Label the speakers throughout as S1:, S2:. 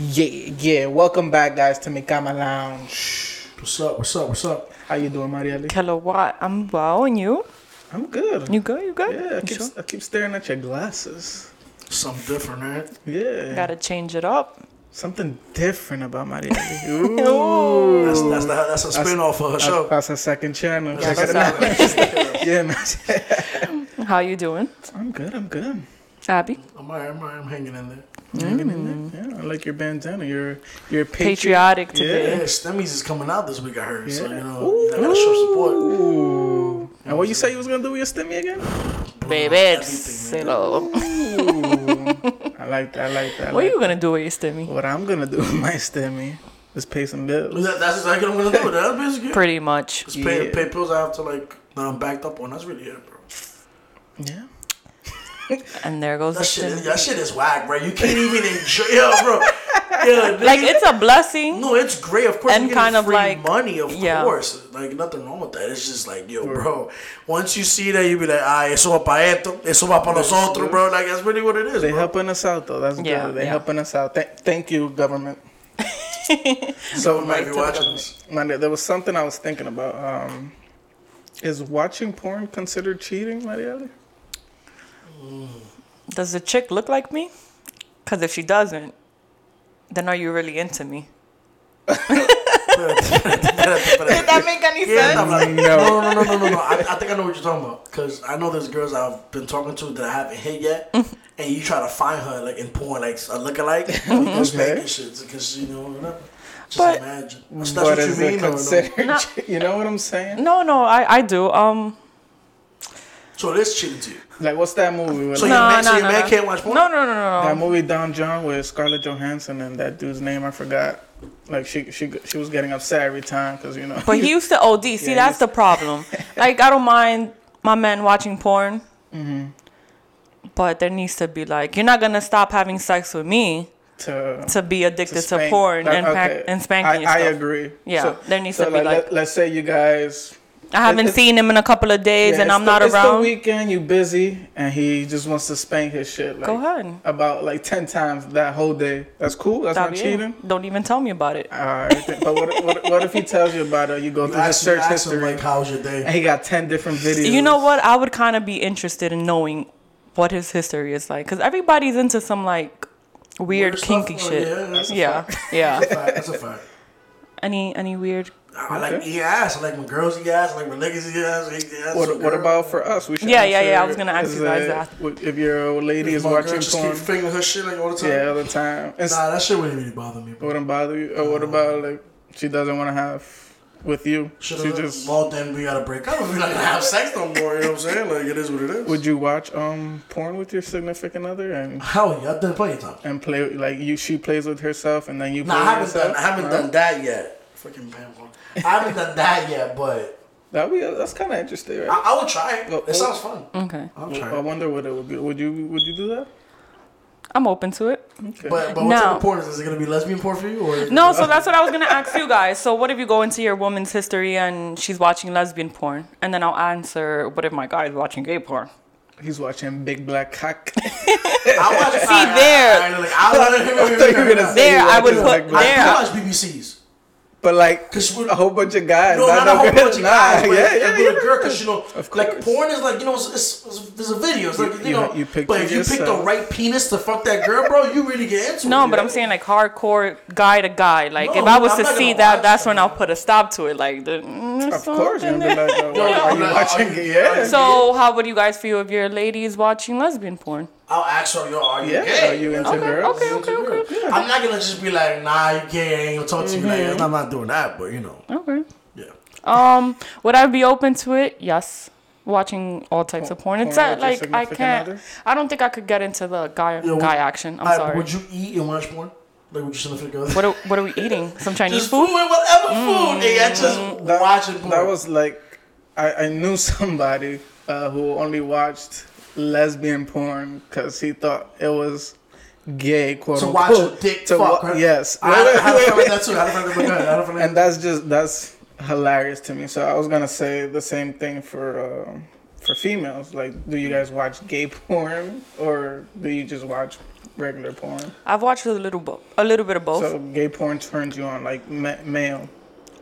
S1: Yeah, yeah. Welcome back, guys, to Mikama Lounge.
S2: What's up? What's up? What's up?
S1: How you doing, Marielle?
S3: Hello, what? I'm well, and you?
S1: I'm good.
S3: You good? You good?
S1: Yeah, I
S3: You
S1: keep,
S3: sure?
S1: I keep staring at your glasses.
S2: Something different, right?
S1: Yeah.
S3: Gotta change it up.
S1: Something different about Marielle. Ooh.
S2: That's that's the, that's a spin off of her
S1: That's,
S2: show.
S1: that's her second channel.
S3: Yeah,
S1: Check it out. yeah, man.
S3: How you doing,
S1: I'm good. I'm good.
S3: Abby?
S2: I'm, alright, I'm, alright, I'm hanging in there.
S1: Hanging in there. Mm. Yeah, I like your bandana. You're you're a
S3: Patriotic today.
S2: Yeah, Stimmies is coming out this week. I heard, so
S1: Yeah.
S2: you know, I gotta show support.
S1: Ooh. And what you say you was gonna do with your stimmy again?
S3: Baby,
S2: Everything, man.
S1: I like that. I like that. I
S3: What are you gonna do with your stimmy?
S1: What I'm gonna do with my stimmy is pay some bills.
S2: That, that's exactly what I'm gonna do. That's basically
S3: Pretty much.
S2: Just pay,
S1: Yeah.
S2: pay bills I have to like that I'm backed up on. That's really it, bro.
S1: Yeah.
S3: And there goes the
S2: That shit, is, that shit is whack, bro. You can't even enjoy, yo, bro. Yeah,
S3: Like it's a blessing.
S2: No, it's great. Of course,
S3: And kind of
S2: free
S3: like-
S2: money. Of
S3: yeah.
S2: course, like nothing wrong with that. It's just like, yo, bro. Once you see that, you be like, ah, eso va para esto, eso va para nosotros, bro. Like that's really what it is,
S1: They
S2: bro.
S1: helping us out though. That's
S3: Yeah,
S1: good. They
S3: yeah.
S1: helping us out. Th- thank you, government. so,
S2: might be watching this.
S1: there was something I was thinking about. Um, is watching porn considered cheating, Marielle?
S3: Does the chick look like me? Because if she doesn't, then are you really into me? Did that make any
S2: Yeah, I'm like,
S1: No.
S2: no, no, no, no, no, no. I, I think I know what you're talking about. Cause I know there's girls I've been talking to that I haven't hit yet, and you try to find her like in porn, like a lookalike, you can
S1: Okay.
S2: and shit, because you know whatever. Just
S3: But-
S2: imagine. That's,
S1: but
S2: what you
S1: it
S2: mean, though, no?
S1: considered?
S3: No.
S1: You know what I'm saying?
S3: No, no, I, I do. Um,
S2: So it is cheating to you.
S1: Like, what's that movie? With,
S2: So
S1: like,
S2: your
S3: No,
S2: man, so
S3: no,
S2: your
S3: no,
S2: man
S3: no.
S2: can't watch porn.
S3: no, no, no, no,
S1: that movie Don Jon with Scarlett Johansson and that dude's name I forgot. Like she she she was getting upset every time because you know.
S3: But he used to OD. See,
S1: Yeah,
S3: that's the problem. Like, I don't mind my men watching porn,
S1: Mm-hmm.
S3: but there needs to be like, you're not gonna stop having sex with me
S1: to
S3: to be addicted to,
S1: spank-
S3: porn
S1: that-
S3: and pack,
S1: okay.
S3: and spanking.
S1: I, I agree.
S3: Yeah, there needs to be,
S1: like,
S3: like-
S1: let, us say you guys.
S3: I haven't
S1: It's-
S3: seen him in a couple of days,
S1: yeah,
S3: and I'm
S1: the-
S3: not
S1: it's
S3: around.
S1: the weekend, you busy, and he just wants to spank his shit. Like,
S3: Go ahead.
S1: About like ten times that whole day. That's cool. That's
S3: Stop
S1: not
S3: you.
S1: cheating.
S3: Don't even tell me about it.
S1: Alright, but what, what, what if he tells you about it? You go
S2: You
S1: through his search
S2: ask him,
S1: history,
S2: like, how's your day?
S1: and he got ten different videos.
S3: You know what? I would kind of be interested in knowing what his history is like, because everybody's into some like weird,
S2: Weird stuff?
S3: kinky
S2: Oh,
S3: shit.
S2: yeah, that's a
S3: yeah, yeah.
S2: That's a fact. That's a fact.
S3: Any any weird?
S2: I like eating ass. I like my girls eat ass. I like my niggas eat ass. I ass.
S1: What, what about for us? We should
S3: Yeah, yeah, yeah, I was gonna ask you guys
S1: it-
S3: that.
S1: If your lady is
S2: My girl
S1: watching
S2: just
S1: porn,
S2: keep fingering her shit like all the time.
S1: yeah, all the time. It's,
S2: Nah, that shit wouldn't really bother me.
S1: It
S2: Bro.
S1: wouldn't bother you. Or what about like she doesn't want to have with you?
S2: Should
S1: She
S2: have
S1: just
S2: well then we gotta break up. We're not gonna have sex no more. You know what I'm saying? Like it is what it is.
S1: would you watch um porn with your significant other and
S2: Hell yeah, I've done plenty of times.
S1: and play like you? She plays with herself and then you play
S2: Nah, I
S1: with
S2: haven't
S1: yourself.
S2: done. I haven't
S1: No?
S2: done that yet. Freaking pamphlet. I haven't done that yet, but
S1: That'd be that's kind of interesting, right?
S2: I, I would try it.
S1: Well,
S2: It sounds fun.
S3: Okay,
S2: I'll
S1: I
S2: try it.
S1: wonder what it would be. Would you would you do that?
S3: I'm open to it.
S1: Okay.
S2: But but what type
S3: No.
S2: porn is it gonna be lesbian porn for you or
S3: No, so that's what I was gonna ask you guys. So what if you go into your woman's history and she's watching lesbian porn, and then I'll answer, what if my guy is watching gay porn?
S1: He's watching Big Black Cock.
S2: I watch.
S3: See, there.
S2: I, like, I,
S1: thought you were gonna say-
S3: There,
S1: you
S3: I
S1: watch
S3: would
S1: it
S3: put
S1: like
S2: I,
S3: there.
S2: I
S3: I-
S2: watch BBCs.
S1: But like
S2: 'Cause
S1: a whole bunch of guys.
S2: No,
S1: not
S2: not a whole bunch of
S1: nah,
S2: guys, but
S1: yeah,
S2: yeah,
S1: yeah, yeah.
S2: a girl, because you know, like porn is like you know, it's, it's, it's, there's a video. It's like you,
S1: You-
S2: know,
S1: you picture
S2: but if you pick the right penis to fuck that girl, bro, you really get into it.
S3: No, but
S2: know?
S3: I'm saying like hardcore guy to guy. Like
S2: No,
S3: if I was
S2: I'm
S3: to see that, that's
S2: that.
S3: when I'll put a stop to it. Like the, mm,
S1: Of course, you're
S3: something
S1: gonna be like, oh, are you watching?
S2: like,
S1: Yeah.
S3: So how would you guys feel if your lady is watching lesbian porn?
S2: I'll ask her, yo, are you
S1: Yeah,
S2: gay?
S1: are you into
S3: Okay,
S1: girls?
S3: okay,
S2: You
S3: okay,
S2: into
S3: okay.
S2: girls? I'm not gonna just be like, nah, you gay. I ain't gonna talk to you like that. I'm not doing that, but you know,
S3: Okay.
S2: yeah.
S3: Um, would I be open to it? Yes. Watching all types of porn. It's
S1: porn with your
S3: like I can't.
S1: other?
S3: I don't think I could get into the guy
S2: Yo, would-
S3: guy action. I'm
S2: Alright,
S3: sorry.
S2: Would you eat and watch porn? Like, would you significant other?
S3: What are, what are we eating? Some Chinese
S2: Just
S3: food?
S2: food, whatever food. And yeah, just
S1: That-
S2: watching porn.
S1: That was like, I, I knew somebody uh, who only watched lesbian porn because he thought it was gay, quote
S2: to
S1: unquote.
S2: watch a dick
S1: to
S2: fuck.
S1: wa-
S2: right?
S1: Yes.
S2: I, I had a friend like that too. I had a friend like that. I had a friend like
S1: and that's just that's hilarious to me. So I was gonna say the same thing for um, for females. Like, do you guys watch gay porn or do you just watch regular porn?
S3: I've watched a little bo- a little bit of both.
S1: So gay porn turns you on, like ma- male.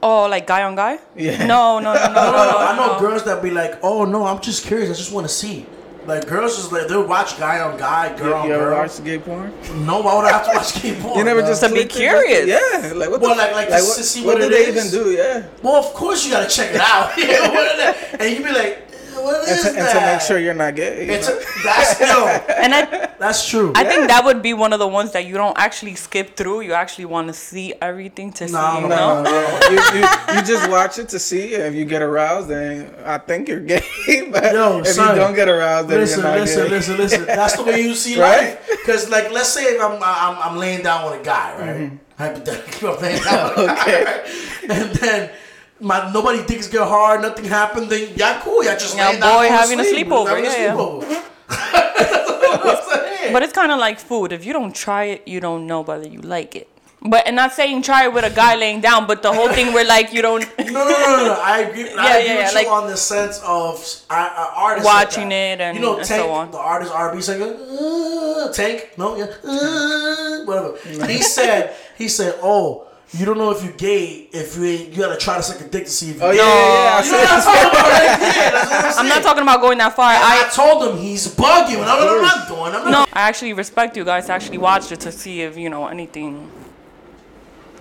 S3: oh, like guy on guy?
S1: Yeah.
S3: No, no, no, no, no,
S2: No, no,
S3: no.
S2: I know
S3: no.
S2: girls that be like, "Oh no, I'm just curious. I just want to see." Like girls is like they'll watch guy on guy, girl
S1: You,
S2: on
S1: you ever
S2: girl.
S1: watch gay porn?
S2: No, why would I have to watch gay porn?
S1: You never
S2: bro?
S1: just
S3: To be
S1: clicked it just
S3: curious.
S1: yeah, like what?
S2: Well,
S1: the,
S2: like- like just to see what
S1: do
S2: it
S1: they
S2: is?
S1: even do? Yeah,
S2: Well, of course you gotta check it out. Yeah, what is that? and you be like, "What
S1: and
S2: is
S1: to, and to make sure you're not gay. you
S2: It's a, that's no,
S3: And I,
S2: that's true.
S3: I think that would be one of the ones that you don't actually skip through. You actually want to see everything to see.
S2: No,
S3: you
S2: no.
S1: No, no, you, you, you just watch it to see if you get aroused, then I think you're gay. but
S2: Yo,
S1: if
S2: son,
S1: you don't get aroused, then
S2: listen,
S1: you're not
S2: listen,
S1: gay.
S2: listen, listen. That's the way you see
S1: Right?
S2: life. Because, like, let's say if I'm, I'm I'm laying down with a guy, right? Mm-hmm. Hypothetically, I'm laying down with a guy,
S1: Okay.
S2: right? and then my nobody thinks get hard, nothing happened. Then y'all cool, y'all just
S3: Yeah,
S2: laying down
S3: boy, having a sleepover,
S2: Having a
S3: yeah, yeah.
S2: sleepover. That's what I'm saying.
S3: But it's kind of like food. If you don't try it, you don't know whether you like it. But and not saying try it with a guy laying down, but the whole thing where like you don't
S2: No, no, no, no, no. I agree. I
S3: Yeah,
S2: agree
S3: yeah,
S2: with
S3: yeah,
S2: you
S3: like-
S2: on the sense of uh, uh, artists
S3: Watching
S2: like
S3: it and-
S2: you know Tank,
S3: so on.
S2: the artist R&B singer, uh, Tank, no, yeah, uh, whatever. He said, he said, oh, you don't know if you're gay if you ain't, you gotta try to suck a dick to see if you're
S1: Oh
S2: gay.
S1: yeah, yeah, yeah. I
S2: You know what I'm talking about? Right? Yeah, that's what I'm,
S3: I'm not talking about going that far.
S2: I,
S3: I
S2: told him he's bugging. I'm, I'm not doing. I'm
S3: no. I actually respect you guys. to Actually watched it to see if you know anything.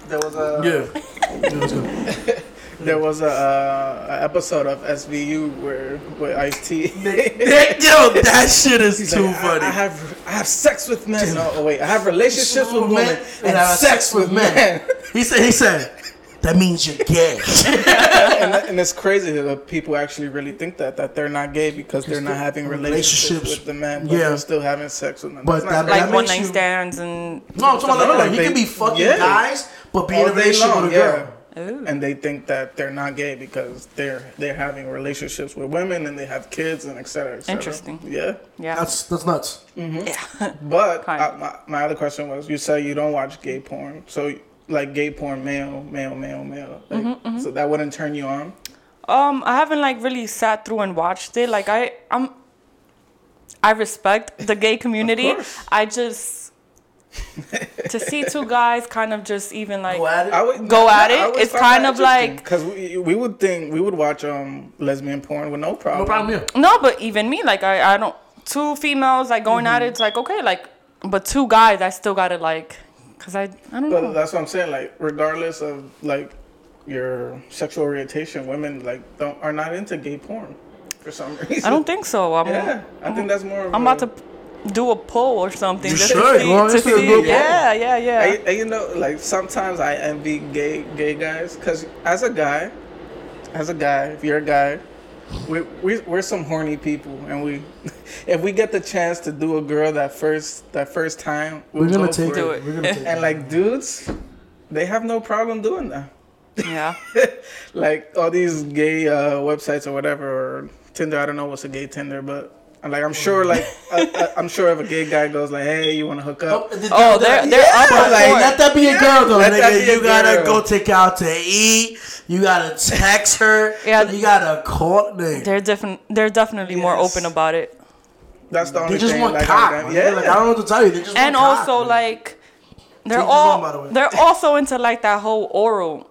S1: There was a
S2: Yeah. yeah let's go.
S1: there was a, uh, episode of SVU where with Ice T.
S2: Yo, that shit is too funny.
S1: I, I have I have sex with men. No, oh, wait, I have relationships with women
S2: and I have sex with men. He said, he said, that means you're gay.
S1: and, that- and it's crazy that people actually really think that that they're not gay because they're not having relationships,
S2: relationships,
S1: with the man, but
S2: yeah.
S1: they're still having sex with them.
S2: But
S1: That's not
S2: that-
S1: gay.
S3: Like
S2: that
S3: one night stands and.
S2: No, I'm talking about like,
S1: Like
S2: he
S1: they-
S2: could be fucking
S1: yeah.
S2: guys, but be in a relationship
S1: long,
S2: with a
S1: yeah.
S2: girl.
S3: Ooh.
S1: and they think that they're not gay because they're they're having relationships with women and they have kids and et cetera, et cetera.
S3: Interesting.
S1: Yeah,
S3: Yeah.
S2: That's that's nuts.
S3: yeah.
S1: but
S3: Kind
S1: uh, my, my other question was, you say you don't watch gay porn, so like gay porn, male, male, male, male. Like,
S3: Mm-hmm,
S1: So that wouldn't turn you on.
S3: Um, I haven't like really sat through and watched it. Like I, I'm, I respect the gay community. I just to see two guys kind of just even like
S2: Go at it.
S1: I would
S3: Go at it? It's kind of like-
S1: because we, we would think we would watch um lesbian porn with no problem.
S2: no problem here.
S3: no, but even me, like I, I don't two females like going at it. It's like okay, like but two guys, I still got to like, cause I, I don't
S1: But
S3: know.
S1: that's what I'm saying. Like, regardless of like your sexual orientation, women like don't are not into gay porn for some reason.
S3: I don't think so. I'm,
S1: Yeah, I think that's more. Of
S3: I'm
S1: a-
S3: about to do a poll or something.
S2: You
S3: just
S2: should.
S3: To see,
S2: Well,
S3: to
S2: it's a good
S3: see.
S2: poll.
S3: Yeah, yeah, yeah.
S1: And, and you know, like sometimes I envy gay gay guys because as a guy, as a guy, if you're a guy, we, we we're some horny people, and we if we get the chance to do a girl that first that first time, we'll
S2: We're gonna
S1: go
S2: take
S1: for
S2: it.
S3: it.
S2: We're gonna take
S1: And
S2: it.
S1: like dudes, they have no problem doing that.
S3: yeah.
S1: like all these gay uh, websites or whatever or Tinder. I don't know what's a gay Tinder, but I'm like I'm sure like I, I, I'm sure if a gay guy goes like, hey, you want to hook up?
S3: Oh, oh they're they're up
S2: But
S3: for
S2: like, let that be a girl though,
S1: Let that
S2: nigga.
S1: be a
S2: You gotta
S1: girl.
S2: go take out to eat. You gotta text her.
S3: Yeah.
S2: You gotta call. Nigga.
S3: They're different. They're definitely more open about it.
S1: That's the only
S2: They just
S1: thing.
S2: want
S1: like,
S2: cock.
S1: I'm- yeah,
S2: Like I don't know what to tell you. They just
S3: and
S2: want
S3: also
S2: cock, man.
S3: like they're all
S2: own, the
S3: they're also into like that whole oral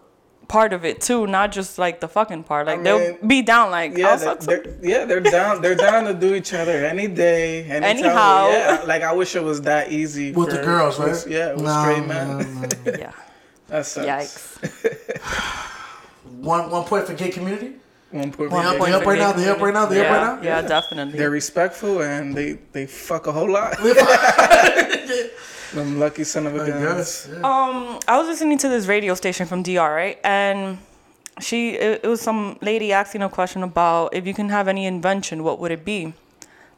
S3: part of it too, not just like the fucking part. Like
S1: I
S3: they'll be down like
S1: Yeah,
S3: I'll
S1: they're,
S3: suck
S1: they're, yeah, they're down. They're down to do each other any day, anytime.
S3: Anyhow.
S1: Yeah, like I wish it was that easy
S2: with
S1: for-
S2: the girls, right?
S1: with- yeah, with
S2: Nah,
S1: straight
S2: nah,
S1: men.
S2: nah.
S3: yeah.
S1: that sucks.
S3: Yikes.
S2: One one point for gay community.
S1: One point
S2: They up, they up right now. They up right now. They up right now.
S3: yeah, definitely.
S1: They're respectful and they they fuck a whole lot. Them lucky son of a
S2: I
S1: guns.
S2: guess. Yeah.
S3: Um, I was listening to this radio station from DR, right? And she, it, it was some lady asking a question about if you can have any invention, what would it be?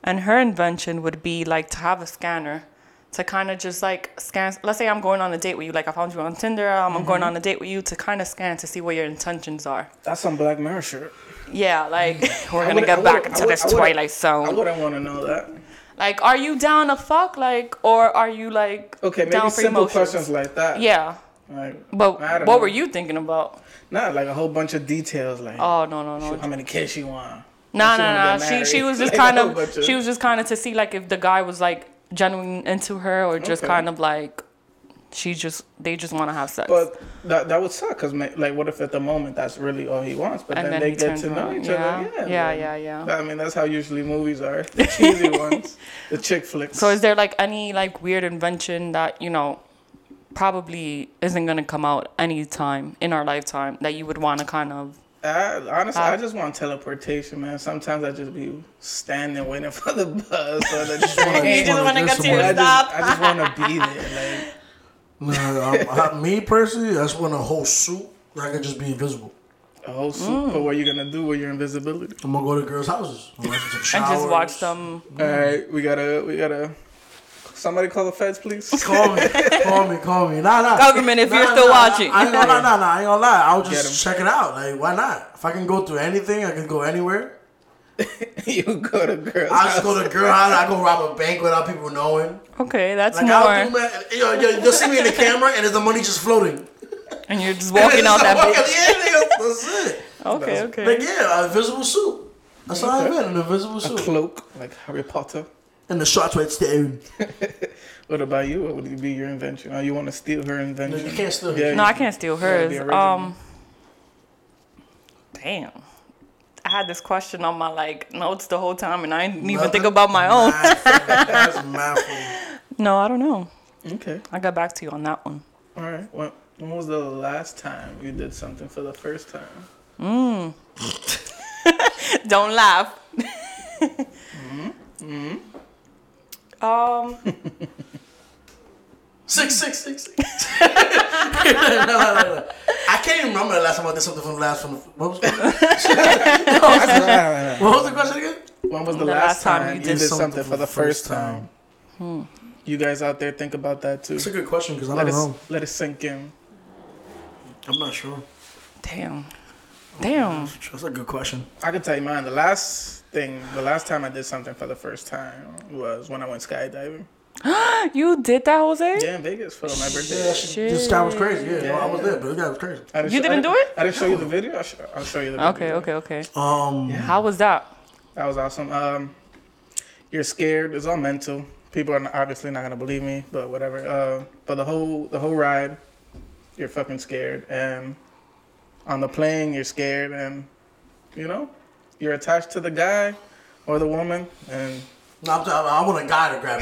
S3: And her invention would be like to have a scanner to kind of just like scan. Let's say I'm going on a date with you, like I found you on Tinder, um, I'm going on a date with you to kind of scan to see what your intentions are.
S1: That's some Black Mirror shit.
S3: Yeah, like we're gonna get back into this
S1: Twilight wouldn't- I wouldn't want to know that.
S3: Like, are you down to fuck, like, or are you like
S1: Okay, maybe
S3: down for
S1: simple
S3: emotions?
S1: questions like that.
S3: Yeah,
S1: Like,
S3: but what
S1: know.
S3: were you thinking about?
S1: not like a whole bunch of details like
S3: Oh no no no
S1: how many kids you want. Wanna
S3: nah, nah. She she was just
S1: Like,
S3: kind of
S1: of-
S3: she was just kind of to see like if the guy was like genuine into her or just
S1: Okay.
S3: kind of like she just they just want to have sex.
S1: But that that would suck because like, what if at the moment that's really all he wants, but
S3: and
S1: then,
S3: then,
S1: they get to know
S3: around.
S1: each
S3: yeah.
S1: other? Yeah,
S3: yeah,
S1: then-
S3: yeah, yeah.
S1: I mean, that's how usually movies are, the cheesy ones, the chick flicks.
S3: So is there like any like weird invention that you know probably isn't gonna come out anytime in our lifetime that you would want to kind of
S1: I, honestly,
S3: Uh,
S1: I just want teleportation, man. Sometimes I just be standing waiting for the bus or the
S2: wanna-
S1: train.
S2: just wanna get to your
S1: I
S3: stop.
S1: just, I just want to be there.
S2: Nah, um, I, me personally, I just want a whole suit where I can just be invisible.
S1: Like a whole suit.
S3: Mm.
S1: But what are you gonna do with your invisibility?
S2: I'm gonna go to girls' houses I'm gonna take
S3: and just watch them.
S1: All right, we gotta, we gotta. Somebody call the feds, please.
S2: Call me, call me, call me. Nah, nah.
S3: Government, if
S2: Nah,
S3: you're still
S2: nah,
S3: watching.
S2: I ain't gonna lie, nah, nah, I ain't gonna lie. I'll just check it out. Like, why not? If I can go through anything, I can go anywhere.
S1: you go to girls.
S2: I just go to girl house. I go rob a bank without people knowing.
S3: Okay, that's
S2: Like I'll do
S3: more.
S2: man, yo, yo, you'll see me in the camera and there's the money just floating.
S3: And you're just walking out that
S2: Walking-
S3: bitch.
S2: Yeah, nigga, that's it.
S3: Okay,
S2: Like
S3: okay.
S2: yeah, an invisible suit. That's all I meant, an invisible
S1: a
S2: suit.
S1: cloak like Harry Potter.
S2: And the shots were down.
S1: What about you? What would be your invention? Oh, you want to steal her invention?
S2: No, you can't steal
S1: Yeah,
S2: hers.
S3: No, I can't steal hers. Um, damn. I had this question on my like notes the whole time, and I didn't even think about my own.
S2: That's.
S3: No, I don't know.
S1: Okay.
S3: I got back to you on that one.
S1: All right. When, when was the last time you did something for the first time?
S3: Don't laugh.
S1: Mm-hmm.
S3: Um,
S2: Six, six, six, six. no, no, no, can't even remember the last time I did something from the last from the, what was, what was the question again?
S1: when was the,
S3: The
S1: last, time, you did, something, for the first time?
S3: Hmm.
S1: You guys out there think about that too.
S2: It's a good question because I
S1: Let
S2: don't
S1: us
S2: know.
S1: let it sink in.
S2: I'm not sure.
S3: damn, damn.
S2: That's a good question.
S1: I can tell you mine. The last thing, the last time I did something for the first time was when I went skydiving.
S3: You did that, Jose?
S1: Yeah, in Vegas for my birthday.
S2: Yeah, she, this guy was crazy. Yeah, no, I was there, but this guy was crazy.
S1: Didn't
S3: You
S1: show-
S3: didn't
S1: I
S3: do it?
S1: I didn't show you the video. I'll show, I'll show you the video.
S3: Okay, okay, okay.
S2: Um,
S3: How was that?
S1: That was awesome. Um, you're scared. It's all mental. People are obviously not gonna believe me, but whatever. Uh, but the whole the whole ride, you're fucking scared, and on the plane you're scared, and you know, you're attached to the guy or the woman, and
S2: no, I'm, I want a guy to grab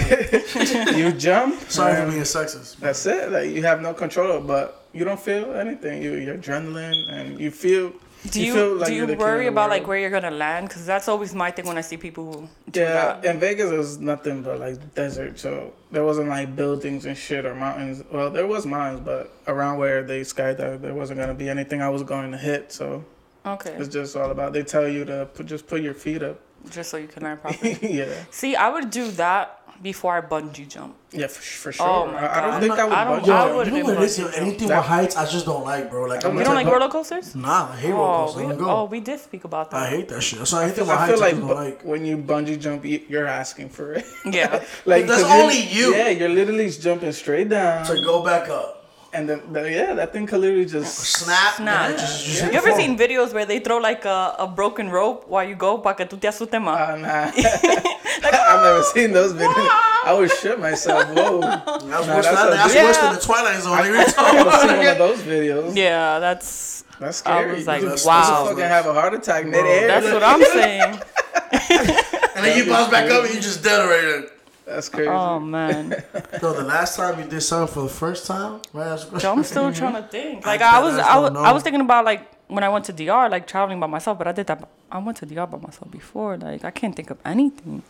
S2: me.
S1: you jump.
S2: Sorry for being sexist.
S1: That's it. Like you have no control, but you don't feel anything. You your adrenaline, and you feel.
S3: Do you,
S1: feel like
S3: do
S1: you're
S3: you
S1: the king
S3: worry
S1: of the
S3: about like where you're gonna land? Because that's always my thing when I see people who do
S1: Yeah,
S3: that.
S1: in Vegas it was nothing but like desert, so there wasn't like buildings and shit or mountains. Well, there was mines, but around where they skydived, there wasn't gonna be anything I was going to hit. So
S3: Okay,
S1: it's just all about. They tell you to put, just put your feet up.
S3: Just so you can land properly.
S1: yeah,
S3: see, I would do that before I bungee jump.
S1: yeah, for, for oh sure.
S3: Oh my
S1: I, I don't
S3: God.
S1: think I would.
S3: I don't-
S1: bungee
S3: I
S1: jump.
S3: would-
S2: you know
S3: wouldn't
S2: what it is?
S3: bungee
S2: Yo,
S3: jump.
S2: Anything
S1: That-
S2: with heights, I just don't like, bro. Like, I'm
S1: You
S3: don't like roller coasters?
S2: Nah, I hate roller
S3: Oh,
S2: coasters. I
S3: we,
S2: go.
S3: oh, we did speak about that.
S2: I hate that shit. So I anything with
S1: I
S2: heights,
S1: feel
S2: I
S1: like,
S2: don't like.
S1: when you bungee jump, you- you're asking for it.
S3: Yeah.
S1: like
S2: That's
S1: 'cause you're-
S2: only you.
S1: Yeah, you're literally jumping straight down,
S2: To go back up,
S1: and then the, yeah, that thing could literally just.
S2: snap,
S3: Nah.
S2: and just, just hit
S3: You ever
S2: phone.
S3: seen videos where they throw like a, a broken rope while you go para que tú te asustes más?
S1: Uh, nah. I've never seen those videos. I would shit myself. Whoa.
S2: That's,
S1: Nah,
S2: worse,
S1: that's
S2: that, that's
S1: big-
S2: worse than the Twilight Zone. Like, we
S1: I gotta see one
S2: talking
S1: of those videos.
S3: yeah, that's
S1: That's
S3: I
S1: scary.
S3: was like,
S1: You just-
S3: wow.
S1: you fucking have a heart attack midair.
S3: that's what I'm saying.
S2: and then you bounce back up and you just dead already.
S1: That's crazy.
S3: Oh man,
S2: Yo, the last time you did something for the first time, right? That's a question.
S3: So I'm still trying to think. Like
S2: I
S3: I was,
S2: just
S3: I was, I was thinking about like when I went to DR, like traveling by myself. But I did that. I went to DR by myself before. Like I can't think of anything.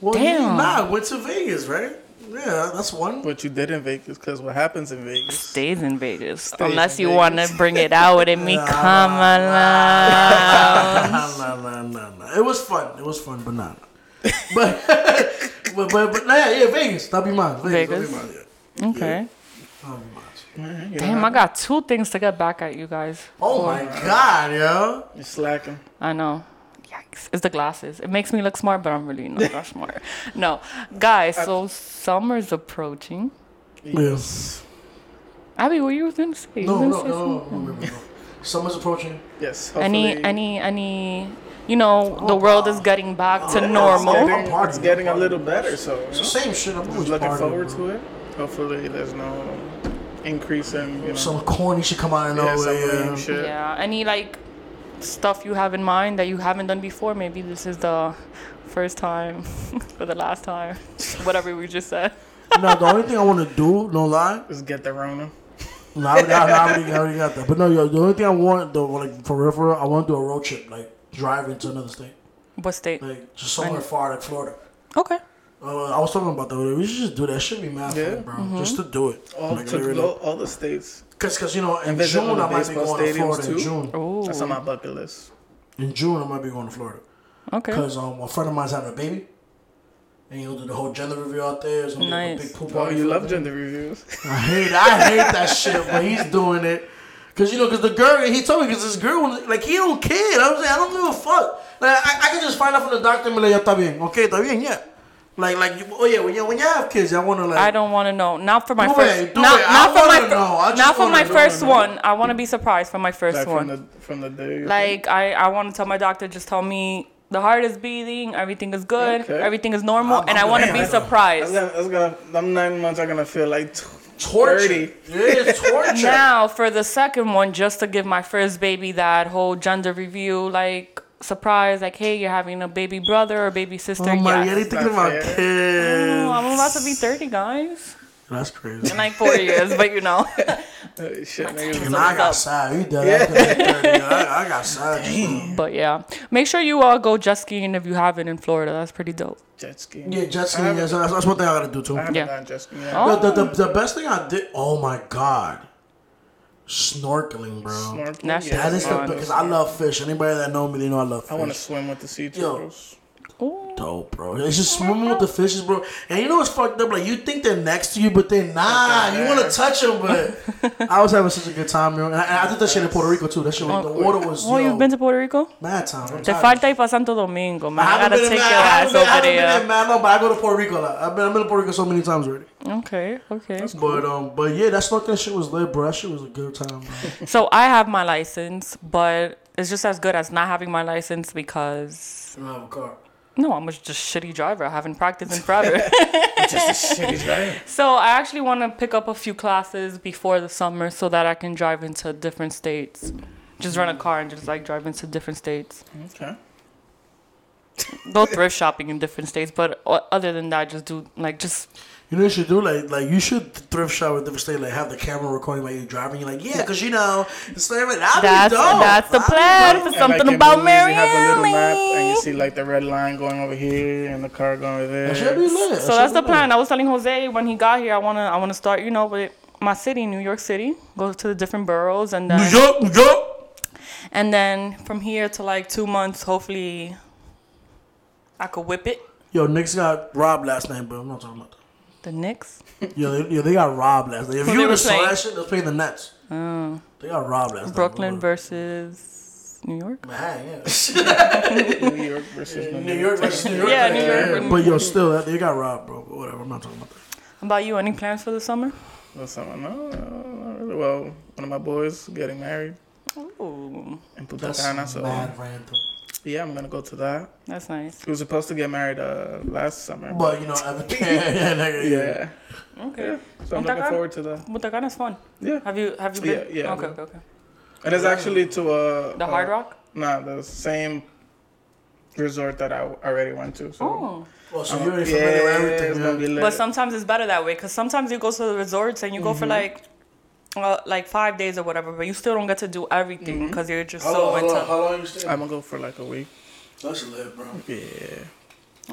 S2: Well,
S3: Damn.
S2: Yeah, nah, went to Vegas, right? Yeah, that's one.
S1: What you did in Vegas, because what happens in Vegas.
S3: Stays in Vegas,
S1: Stays
S3: unless
S1: in
S3: you want to bring it out and me
S2: Nah,
S3: come along.
S2: nah, nah, nah, nah, nah. It was fun. It was fun, but nah. nah. but, but, but, but, nah, yeah, Vegas. That'll be mine. Vegas.
S3: Vegas.
S2: That'll be mine, yeah.
S3: Okay.
S2: That'll be mine.
S1: You
S3: Damn,
S1: know,
S3: I got two things to get back at you guys.
S2: Oh my god, yo.
S1: You're slacking.
S3: I know. Yikes. It's the glasses. It makes me look smart, but I'm really not that smart. No. Guys, so summer's approaching.
S1: Yes.
S3: Abby, what you was gonna say? You
S2: No,
S3: was
S2: no,
S3: gonna
S2: no, no, no, no, no. Summer's approaching.
S1: Yes.
S3: Any any any you know, the world is getting back to normal.
S2: I'm
S1: Getting-
S2: partying,
S1: it's getting a
S2: I'm
S1: little better, so
S2: It's the same shit. I'm
S1: just
S2: always
S1: looking forward to it. Hopefully, there's no increase in you know
S2: Some corny shit come out of
S1: yeah, some
S2: nowhere.
S1: lame
S2: Yeah.
S1: shit.
S3: Yeah. Any like stuff you have in mind that you haven't done before? Maybe this is the first time for the last time. Whatever we just said.
S2: no, the only thing I want to do, no lie,
S1: is get the Rona.
S2: no, I, already, I, already, I already got that. But no, yo, the only thing I want, though, like for real, for real, I want to do a road trip, like driving to another state,
S3: What state?
S2: like just somewhere far, like Florida.
S3: Okay.
S2: Uh, I was talking about that. We should just do that. Should be mad
S1: Yeah.
S2: fun, bro. Just to do it.
S1: All
S2: Like,
S1: to
S2: literally.
S1: go, all the states.
S2: Cause, cause you know, in
S1: And
S2: June
S1: all the
S2: I might be going to
S1: stadiums,
S2: Florida. In. June,
S3: Ooh.
S1: That's on my bucket list.
S2: in June I might be going to Florida.
S3: Okay.
S2: Cause um, a friend of mine's having a baby, and he'll do the whole gender review out there. It's gonna be a
S3: Nice.
S2: big poop
S1: Oh, you love
S2: them.
S1: gender reviews.
S2: I hate, I hate that shit, but he's doing it. Cause you know, cause the girl, he told me, cause this girl, was- like he don't care. I'm saying, I don't give a fuck. Like I, I can just find out from the doctor and be like, yeah, está bien, okay, está bien, yeah. Like, like, you, oh yeah, when you when you have kids, I wanna like.
S3: I don't want to know. Not for my
S2: Do
S3: first.
S2: it, do
S3: not
S2: it. I
S3: not for my.
S2: wanna know. I
S3: fir-
S2: just
S3: not for
S2: wanna
S3: my
S2: know.
S3: first one. I want to be surprised for my first
S1: Like
S3: one.
S1: from the from the day.
S3: Like I, I want to tell my doctor, just tell me the heart is beating, everything is good,
S1: Okay.
S3: everything is normal,
S2: I'm-
S3: and
S2: I'm
S3: I want to be
S2: That's
S1: That's
S3: surprised.
S1: gonna, that's gonna. Them nine months are gonna feel like t-
S2: torture.
S1: 30.
S2: It is torture.
S3: Now for the second one, just to give my first baby that whole gender review, like surprise, like hey, you're having a baby brother or baby sister.
S2: Oh my,
S3: yes.
S2: yeah, they thinking
S1: Not
S2: about
S1: fair.
S2: kids.
S3: Oh, I'm about to be 30, guys.
S2: That's crazy.
S3: In like four years, but you know.
S1: Shit, niggas.
S2: And I got sad. You dead after that 30. I, I got sad.
S3: But yeah, make sure you all go jet skiing if you haven't in Florida. That's pretty dope.
S1: Jet skiing.
S2: Yeah, jet skiing.
S1: haven't-
S2: Yes, that's, that's one thing I gotta do too.
S1: I haven't
S3: Yeah.
S1: done jet skiing. yet.
S3: Oh.
S2: The, the, the, the best thing I did, oh my god, snorkeling, bro.
S1: Snorkeling,
S3: That
S1: yeah,
S2: That is the because I love fish. Anybody that know me, they know I love fish.
S1: I want to swim with the sea turtles.
S3: Ooh.
S2: Dope, bro. It's just swimming with the fishes, bro. And you know what's fucked up? Like you think they're next to you, but they're not. You want to touch them, but I was having such a good time, yo. And I, I did that shit in Puerto Rico too. That shit, was, the water was.
S3: Oh,
S2: yo,
S3: you've been to Puerto Rico?
S2: mad time. I'm
S3: Te
S2: tired.
S3: falta ir pa Santo Domingo, man.
S2: I
S3: I gotta take your
S2: I
S3: ass
S2: I
S3: over
S2: haven't been
S3: there.
S2: man. No, but I go to Puerto Rico. a lot. I've been, I've been to Puerto Rico so many times already.
S3: Okay, okay.
S2: But um, but yeah, that snorkeling shit was lit, bro. That shit was a good time, bro.
S3: So I have my license, but it's just as good as not having my license because
S2: You don't have a car.
S3: No, I'm just a shitty driver. I haven't practiced in forever.
S1: Just a shitty driver.
S3: so I actually want to pick up a few classes before the summer so that I can drive into different states. Just rent a car and just like drive into different states.
S1: Okay.
S3: Go thrift shopping in different states, but other than that, just do like just
S2: You know what you should do? Like, like you should thrift shop with different state. Like, have the camera recording while you're driving. You're like, yeah, because you know, it's like, that'd
S3: that's
S2: be dope.
S3: that's the
S2: That'd be
S3: plan
S2: dope.
S3: for
S1: And
S3: something
S1: like
S3: about
S1: movies, you have the little map, and you see like the red line going over here, and the car going over there.
S2: That should be lit. That
S3: So that's
S2: be
S3: the plan. I was telling Jose when he got here, I wanna I wanna start, you know, with my city, New York City. Go to the different boroughs and
S2: New
S3: then
S2: York, New York.
S3: and then from here to like two months, hopefully I could whip it.
S2: Yo, Knicks got robbed last night, but I'm not talking about that.
S3: The Knicks.
S2: yeah, they, yo, they got robbed last night. If
S3: Who
S2: you
S3: they
S2: would
S3: were
S2: have saw
S3: playing?
S2: that shit, they was playing the Nets. Oh. They got robbed last
S3: Brooklyn
S2: night.
S3: versus New York.
S2: Man, yeah.
S1: New York versus New,
S2: New York versus New York.
S3: Yeah, New York.
S2: But yo, still, they got robbed, bro. But whatever, I'm not talking about that.
S3: How about you? Any plans for the summer?
S1: Well, someone, no, no, not really. Well, one of my boys getting married
S3: Ooh,
S1: in Punta
S2: That's
S1: Cana, so
S2: mad random.
S1: Yeah, I'm gonna go to that.
S3: that's nice.
S1: He was supposed to get married uh, last summer.
S2: But you know, Evan, yeah, yeah, nigga, yeah.
S1: yeah,
S3: Okay.
S1: so I'm
S3: Punta
S1: looking forward to that.
S3: Punta Cana's fun.
S1: Yeah,
S3: Have you have you been?
S1: Yeah, yeah,
S3: Okay, okay, okay.
S1: and it's actually to uh,
S3: The
S1: uh,
S3: Hard Rock.
S1: Nah, the same resort that I already went to. So
S3: Oh.
S2: Well, so
S1: I'm-
S2: you're already
S1: yeah,
S2: familiar with everything. yeah.
S3: But sometimes it's better that way because sometimes you go to the resorts and you go
S1: Mm-hmm.
S3: for like, uh, like five days or whatever, but you still don't get to do everything
S1: Mm-hmm.
S3: because you're just
S2: How
S3: so
S2: long, how
S3: into.
S2: long, how long you stay?
S1: I'm gonna go for like a week.
S2: That's lit, bro.
S1: Yeah,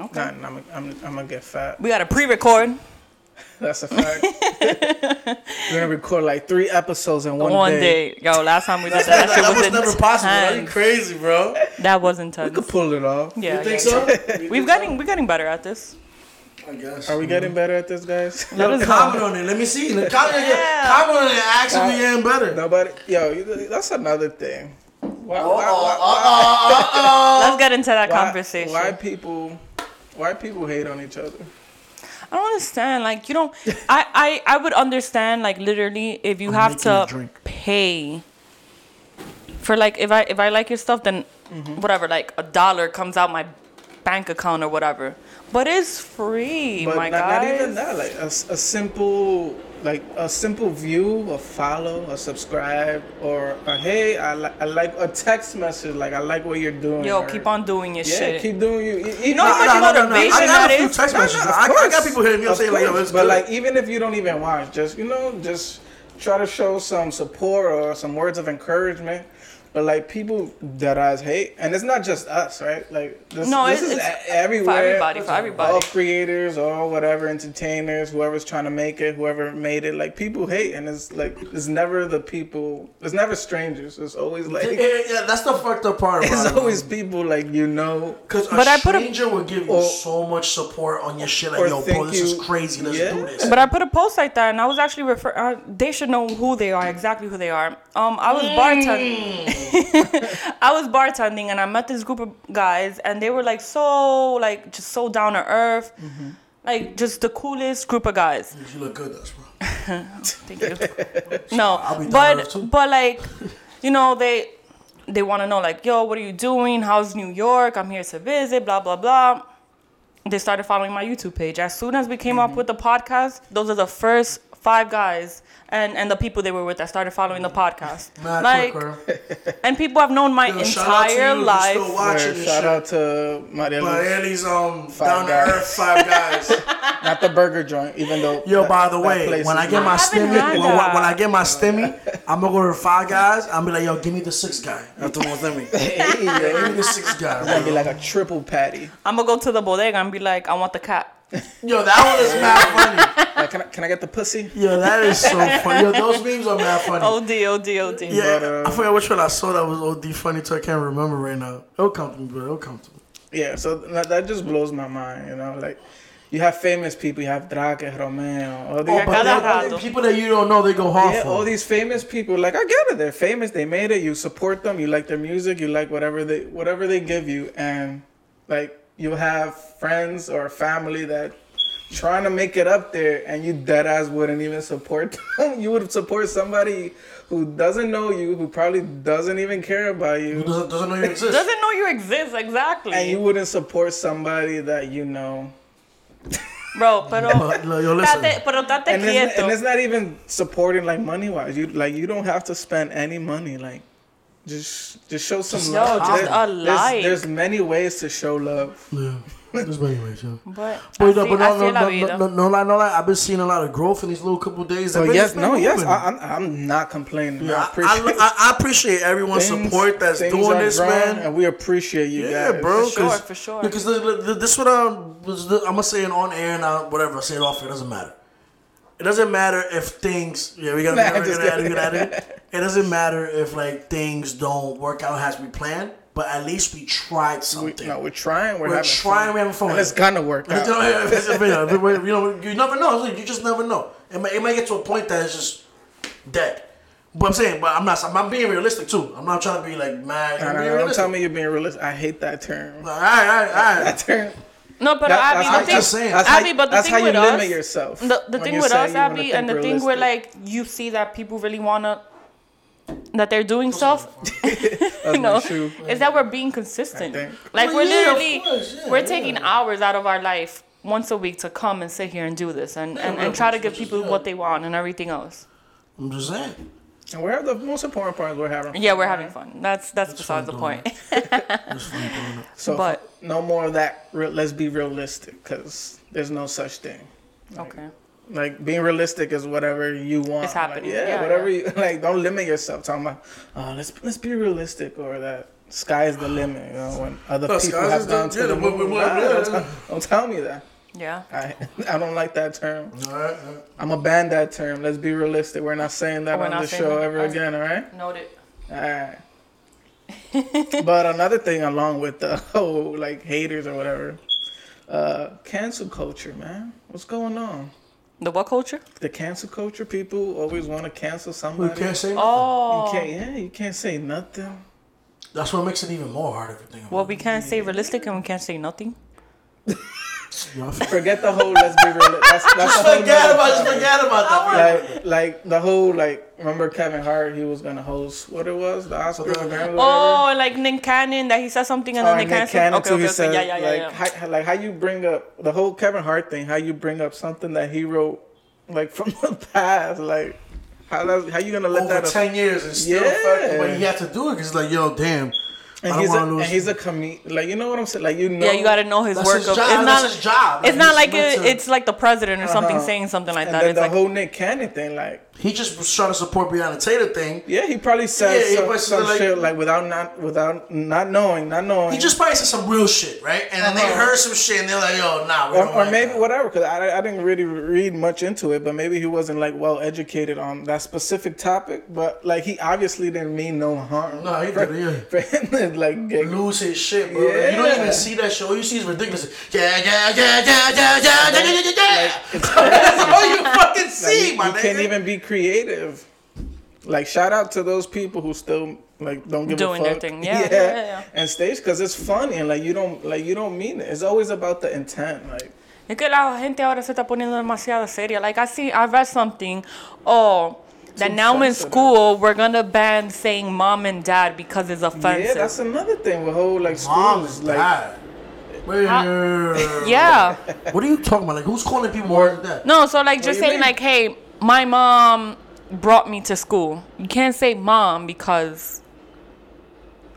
S3: Okay.
S1: Nah, I'm, I'm, I'm gonna get fat.
S3: We got a pre-record
S1: That's a fact. We're gonna record like three episodes in one,
S3: one,
S1: day.
S3: day. Yo, last time we did that, that, shit
S2: that was
S3: was
S2: never possible. Are you
S3: intense.
S2: crazy, bro?
S3: That was
S1: We
S3: intense.
S1: could pull it off.
S3: Yeah,
S2: You think
S3: yeah,
S2: so?
S3: yeah.
S2: You
S3: We've
S2: think
S3: getting we're getting better at this.
S2: So? I guess.
S1: Are we getting better at this, guys?
S3: Let
S2: Yo, comment
S3: know.
S2: on it. Let me see. Comment,
S3: Yeah.
S2: comment on it and ask if we getting better.
S1: Nobody. Yo, that's another thing. Why,
S2: Uh-oh,
S1: why, why,
S2: uh-oh, uh-oh.
S3: Let's get into that
S1: why-
S3: conversation.
S1: Why people? Why people hate on each other?
S3: I don't understand. Like you don't. I I I would understand. Like literally, if you have
S2: making a
S3: to
S2: drink.
S3: pay for like if I if I like your stuff, then
S1: Mm-hmm.
S3: whatever, like a dollar comes out my bank account or whatever. But it's free,
S1: But
S3: my
S1: not,
S3: guys.
S1: not even that. Like a simple, like a simple view, a follow, a subscribe, or a hey, I, li- I like a text message. Like I like what you're doing.
S3: Yo,
S1: or-
S3: keep on doing your
S1: Yeah,
S3: shit.
S1: keep doing you. you,
S3: You know how much motivation
S2: I got a few text messages. I, I got people hitting me up saying like, yo, it's
S1: but
S2: good.
S1: like even if you don't even watch, just you know, just try to show some support or some words of encouragement. But like people that eyes hate, and it's not just us, right? Like this,
S3: No,
S1: this
S3: it's-
S1: is
S3: it's
S1: everywhere.
S3: for everybody, for everybody.
S1: All creators, all whatever entertainers, whoever's trying to make it, whoever made it, like people hate, and it's like it's never the people. It's never strangers. It's always like
S2: yeah, yeah, that's the fucked up part
S1: it's
S2: it.
S1: always people like you know.
S2: Because a
S3: But I put a-
S2: stranger will give you
S1: Or-
S2: so much support on your shit. Like, yo, bro,
S1: think
S2: this is crazy. Let's
S1: Yeah.
S2: do this.
S3: But I put a post like that, and I was actually refer. Uh, they should know who they are, exactly who they are. Um, I was bartending. I was bartending, and I met this group of guys, and they were like so, like just so down to earth,
S1: Mm-hmm.
S3: like just the coolest group of guys.
S2: you look good, though, bro.
S3: Thank you. no,
S2: I'll be down to earth,
S3: but
S2: too.
S3: but like, you know, they they want to know like, yo, what are you doing? How's New York? I'm here to visit. Blah blah blah. They started following my YouTube page. As soon as we came
S2: Mm-hmm.
S3: up with the podcast, those are the first five guys and and the people they were with that started following the podcast.
S2: Mad
S3: like,
S2: quick,
S3: and people have known my
S2: Yo, shout out to
S3: entire
S2: you
S3: life.
S2: still watching
S1: Where,
S2: this
S1: shout
S2: shit.
S1: out to Maria
S2: But
S1: Luz.
S2: Annie's um
S1: Five
S2: down to earth five guys.
S1: not the burger joint, even though.
S2: Yo,
S1: that-
S2: by the way,
S1: when
S2: when
S1: is
S2: I get my
S3: I haven't
S2: stimmy, when, when, I get my stimmy, I'm gonna go to five guys. I'm gonna be like, yo, give me the six guy. After one stimmy,
S1: Hey,
S2: give me the six guy.
S1: it's gonna be like a triple patty.
S3: I'm gonna go to the bodega and be like, I want the cat.
S2: Yo, that one is mad funny.
S1: Like, can I, can I get the pussy?
S2: Yo, that is so funny. Yo, those memes are mad funny.
S3: OD, OD, OD.
S2: Yeah,
S1: But, uh,
S2: I forgot which one I saw that was OD funny too. I can't remember right now. It'll come to me, bro. It'll come to me.
S1: Yeah, so that, that just blows my mind, you know? Like, you have famous people, you have Drake, Romeo, all these,
S2: Oh, but
S3: cada
S2: then
S3: rato.
S2: people that you don't know, they go hard
S1: yeah,
S2: for.
S1: all these famous people. Like, I get it, they're famous, they made it, you support them, you like their music, you like whatever they whatever they give you, and like you have friends or family that trying to make it up there, and you dead ass wouldn't even support them. you would support somebody who doesn't know you, who probably doesn't even care about you.
S2: Who doesn't, doesn't know you exist.
S3: Doesn't know you exist, exactly.
S1: And you wouldn't support somebody that you know.
S3: Bro, pero.
S2: But, like, yo, listen.
S3: Tate, pero tate
S1: And it's,
S3: quieto.
S1: and it's not even supporting like money wise. You like you don't have to spend any money. Like just just show some
S2: Just
S1: love.
S3: just
S1: There-
S3: a
S1: there's, there's many ways to show love.
S2: Yeah. There's many ways, yeah.
S3: But,
S2: But, no,
S3: así,
S2: but no,
S3: así
S2: no,
S3: es
S2: no, no, no, no, lie, no, lie. I've been seeing a lot of growth in these little couple days.
S1: So
S2: I've oh,
S1: yes,
S2: it's been
S1: no, yes,
S2: moving.
S1: I, I'm I'm not complaining.
S2: Yeah,
S1: I
S2: I,
S1: appreciate
S2: I, I appreciate everyone's
S1: things-
S2: support that's doing this,
S1: growing,
S2: man.
S1: and we appreciate you
S2: Yeah,
S1: guys.
S2: bro.
S3: For sure,
S2: 'cause-
S3: for sure.
S2: Because the, the, the, this what I'm, was I'm gonna say it on air now, whatever. I say it off. It doesn't matter. It doesn't matter if things. Yeah, we gotta.
S1: Nah,
S2: we gotta,
S1: just
S2: we gotta, we
S1: kidding.
S2: gotta, we gotta- It doesn't matter if like things don't work out as we planned, but at least we tried
S1: We,
S2: something.
S1: no, we're trying. We're,
S2: We're
S1: having
S2: trying.
S1: Fun.
S2: We're having fun.
S1: And it's gonna work
S2: You
S1: out.
S2: know, you never know. You just never know. It might, it might get to a point that it's just dead. But I'm saying, but I'm not. I'm being realistic too. I'm not trying to be like mad.
S1: Nah,
S2: I'm
S1: nah, don't tell me you're being realistic. I hate that term.
S2: All right, all right, all
S1: That term.
S3: No, but
S1: That-
S3: Abby, the thing,
S2: just saying.
S1: That's
S3: Abby,
S1: how,
S3: but the
S1: that's
S3: thing
S1: how you
S3: with
S1: limit
S3: us,
S1: yourself.
S3: the, the thing with us, Abby, and the thing where like you see that people really wanna that they're doing stuff,
S1: That's
S3: you
S1: my
S3: know, is that we're being consistent. Like
S2: Well,
S3: we're
S2: yeah,
S3: literally
S2: course, yeah,
S3: we're
S2: yeah.
S3: taking hours out of our life once a week to come and sit here and do this and, and, and try to give people what they want and everything else.
S2: I'm just saying.
S1: And we're the most important part is we're having. fun,
S3: Yeah, we're having fun. That's that's besides the point.
S2: It's fun doing it.
S1: So
S3: But-
S1: no more of that. Re- let's be realistic, because there's no such thing.
S3: okay.
S1: Like being realistic is whatever you want.
S3: It's
S1: Like,
S3: happening.
S1: yeah,
S3: Yeah,
S1: whatever
S3: yeah.
S1: you like. Don't limit yourself. Talking about, oh, let's let's be realistic, or that sky is the limit. You know, when other
S2: No,
S1: people
S2: sky's
S1: have
S2: the-
S1: to
S2: yeah,
S1: the
S2: we- we-
S1: moon.
S2: we- yeah,
S1: don't,
S2: yeah.
S1: tell, don't tell me that.
S3: Yeah.
S1: I I don't like that term.
S2: All right, all right.
S1: I'm gonna ban that term. Let's be realistic. We're not saying that
S3: We're
S1: on the show
S3: that.
S1: ever
S3: I-
S1: again. All right.
S3: Noted.
S1: All right. but another thing along with the whole like haters or whatever, uh, cancel culture, man. What's going on?
S3: The what culture?
S1: The cancel culture. People always want to cancel
S2: We
S1: somebody.
S2: can't say. nothing.
S3: Oh.
S1: You can't. Yeah, you can't say nothing.
S2: That's what makes it even more hard. Everything.
S3: Well, we can't say realistic and we can't say nothing.
S2: Y'all
S1: Forget the whole. Let's be real. That's, that's
S2: Just forget about, just forget about that.
S1: like like the whole like remember Kevin Hart he was gonna host what it was the Oscars or whatever.
S3: Oh, like Nick Cannon that he said something and
S1: Oh,
S3: then
S1: and
S3: Nick
S1: Nick
S3: Cannon.
S1: Cannon
S3: Okay,
S1: too.
S3: okay,
S1: he
S3: okay.
S1: said
S3: Yeah, yeah, yeah,
S1: like
S3: yeah.
S1: How, like how you bring up the whole Kevin Hart thing. How you bring up something that he wrote like from the past. Like how how you gonna let
S2: Over
S1: that?
S2: ten years and still
S1: Yeah.
S2: affect but he had to do it because like, yo, damn.
S1: And he's a,
S2: want
S1: and he's a comedian. Like you know what I'm saying? Like you know.
S3: Yeah, you got to know his
S2: That's
S3: work.
S2: his
S3: of,
S2: job.
S3: It's not.
S2: That's his job.
S3: It's
S2: Like,
S3: not like a,
S2: to-
S3: it's like the president or something
S1: Uh-huh.
S3: saying something like
S1: And
S3: that.
S1: then
S3: It's
S1: the
S3: like
S1: whole Nick Cannon thing, like
S2: he just was trying to support Breonna Taylor thing.
S1: Yeah, he probably said
S2: yeah,
S1: some, some
S2: like,
S1: shit like without not without not knowing, not knowing.
S2: He just probably said some real shit, right? And then they heard some shit and they're like, "Yo, nah."
S1: or, or maybe
S2: that.
S1: whatever, because I, I didn't really read much into it, but maybe he wasn't like well educated on that specific topic. But like he obviously didn't mean no harm.
S2: No, he
S1: for,
S2: did. Yeah.
S1: For him to, like get,
S2: lose his shit, bro. Yeah. You don't even see that show. You see is ridiculous. Yeah, yeah, yeah, yeah, yeah, yeah, yeah, yeah. yeah. Like,
S1: it's
S2: all you fucking see, like,
S1: you,
S2: my
S1: you
S2: nigga.
S1: You can't even be creative like shout out to those people who still like don't give
S3: Doing
S1: a
S3: their
S1: fuck
S3: thing. Yeah, yeah, yeah, yeah.
S1: and stage because it's funny and like you don't like you don't mean it it's always about the intent like
S3: Es que la gente ahora se está poniendo demasiado seria. Like I see, I read something. Oh, that
S1: Too
S3: now in
S1: sensitive.
S3: school we're gonna ban saying mom and dad because it's offensive.
S1: yeah that's another thing with whole like
S2: Mom
S1: schools
S2: is
S1: like
S2: bad. Wait,
S3: yeah.
S2: What are you talking about? Like, who's calling people more than that?
S3: No, so like just saying
S1: mean?
S3: like, hey, my mom brought me to school. You can't say mom because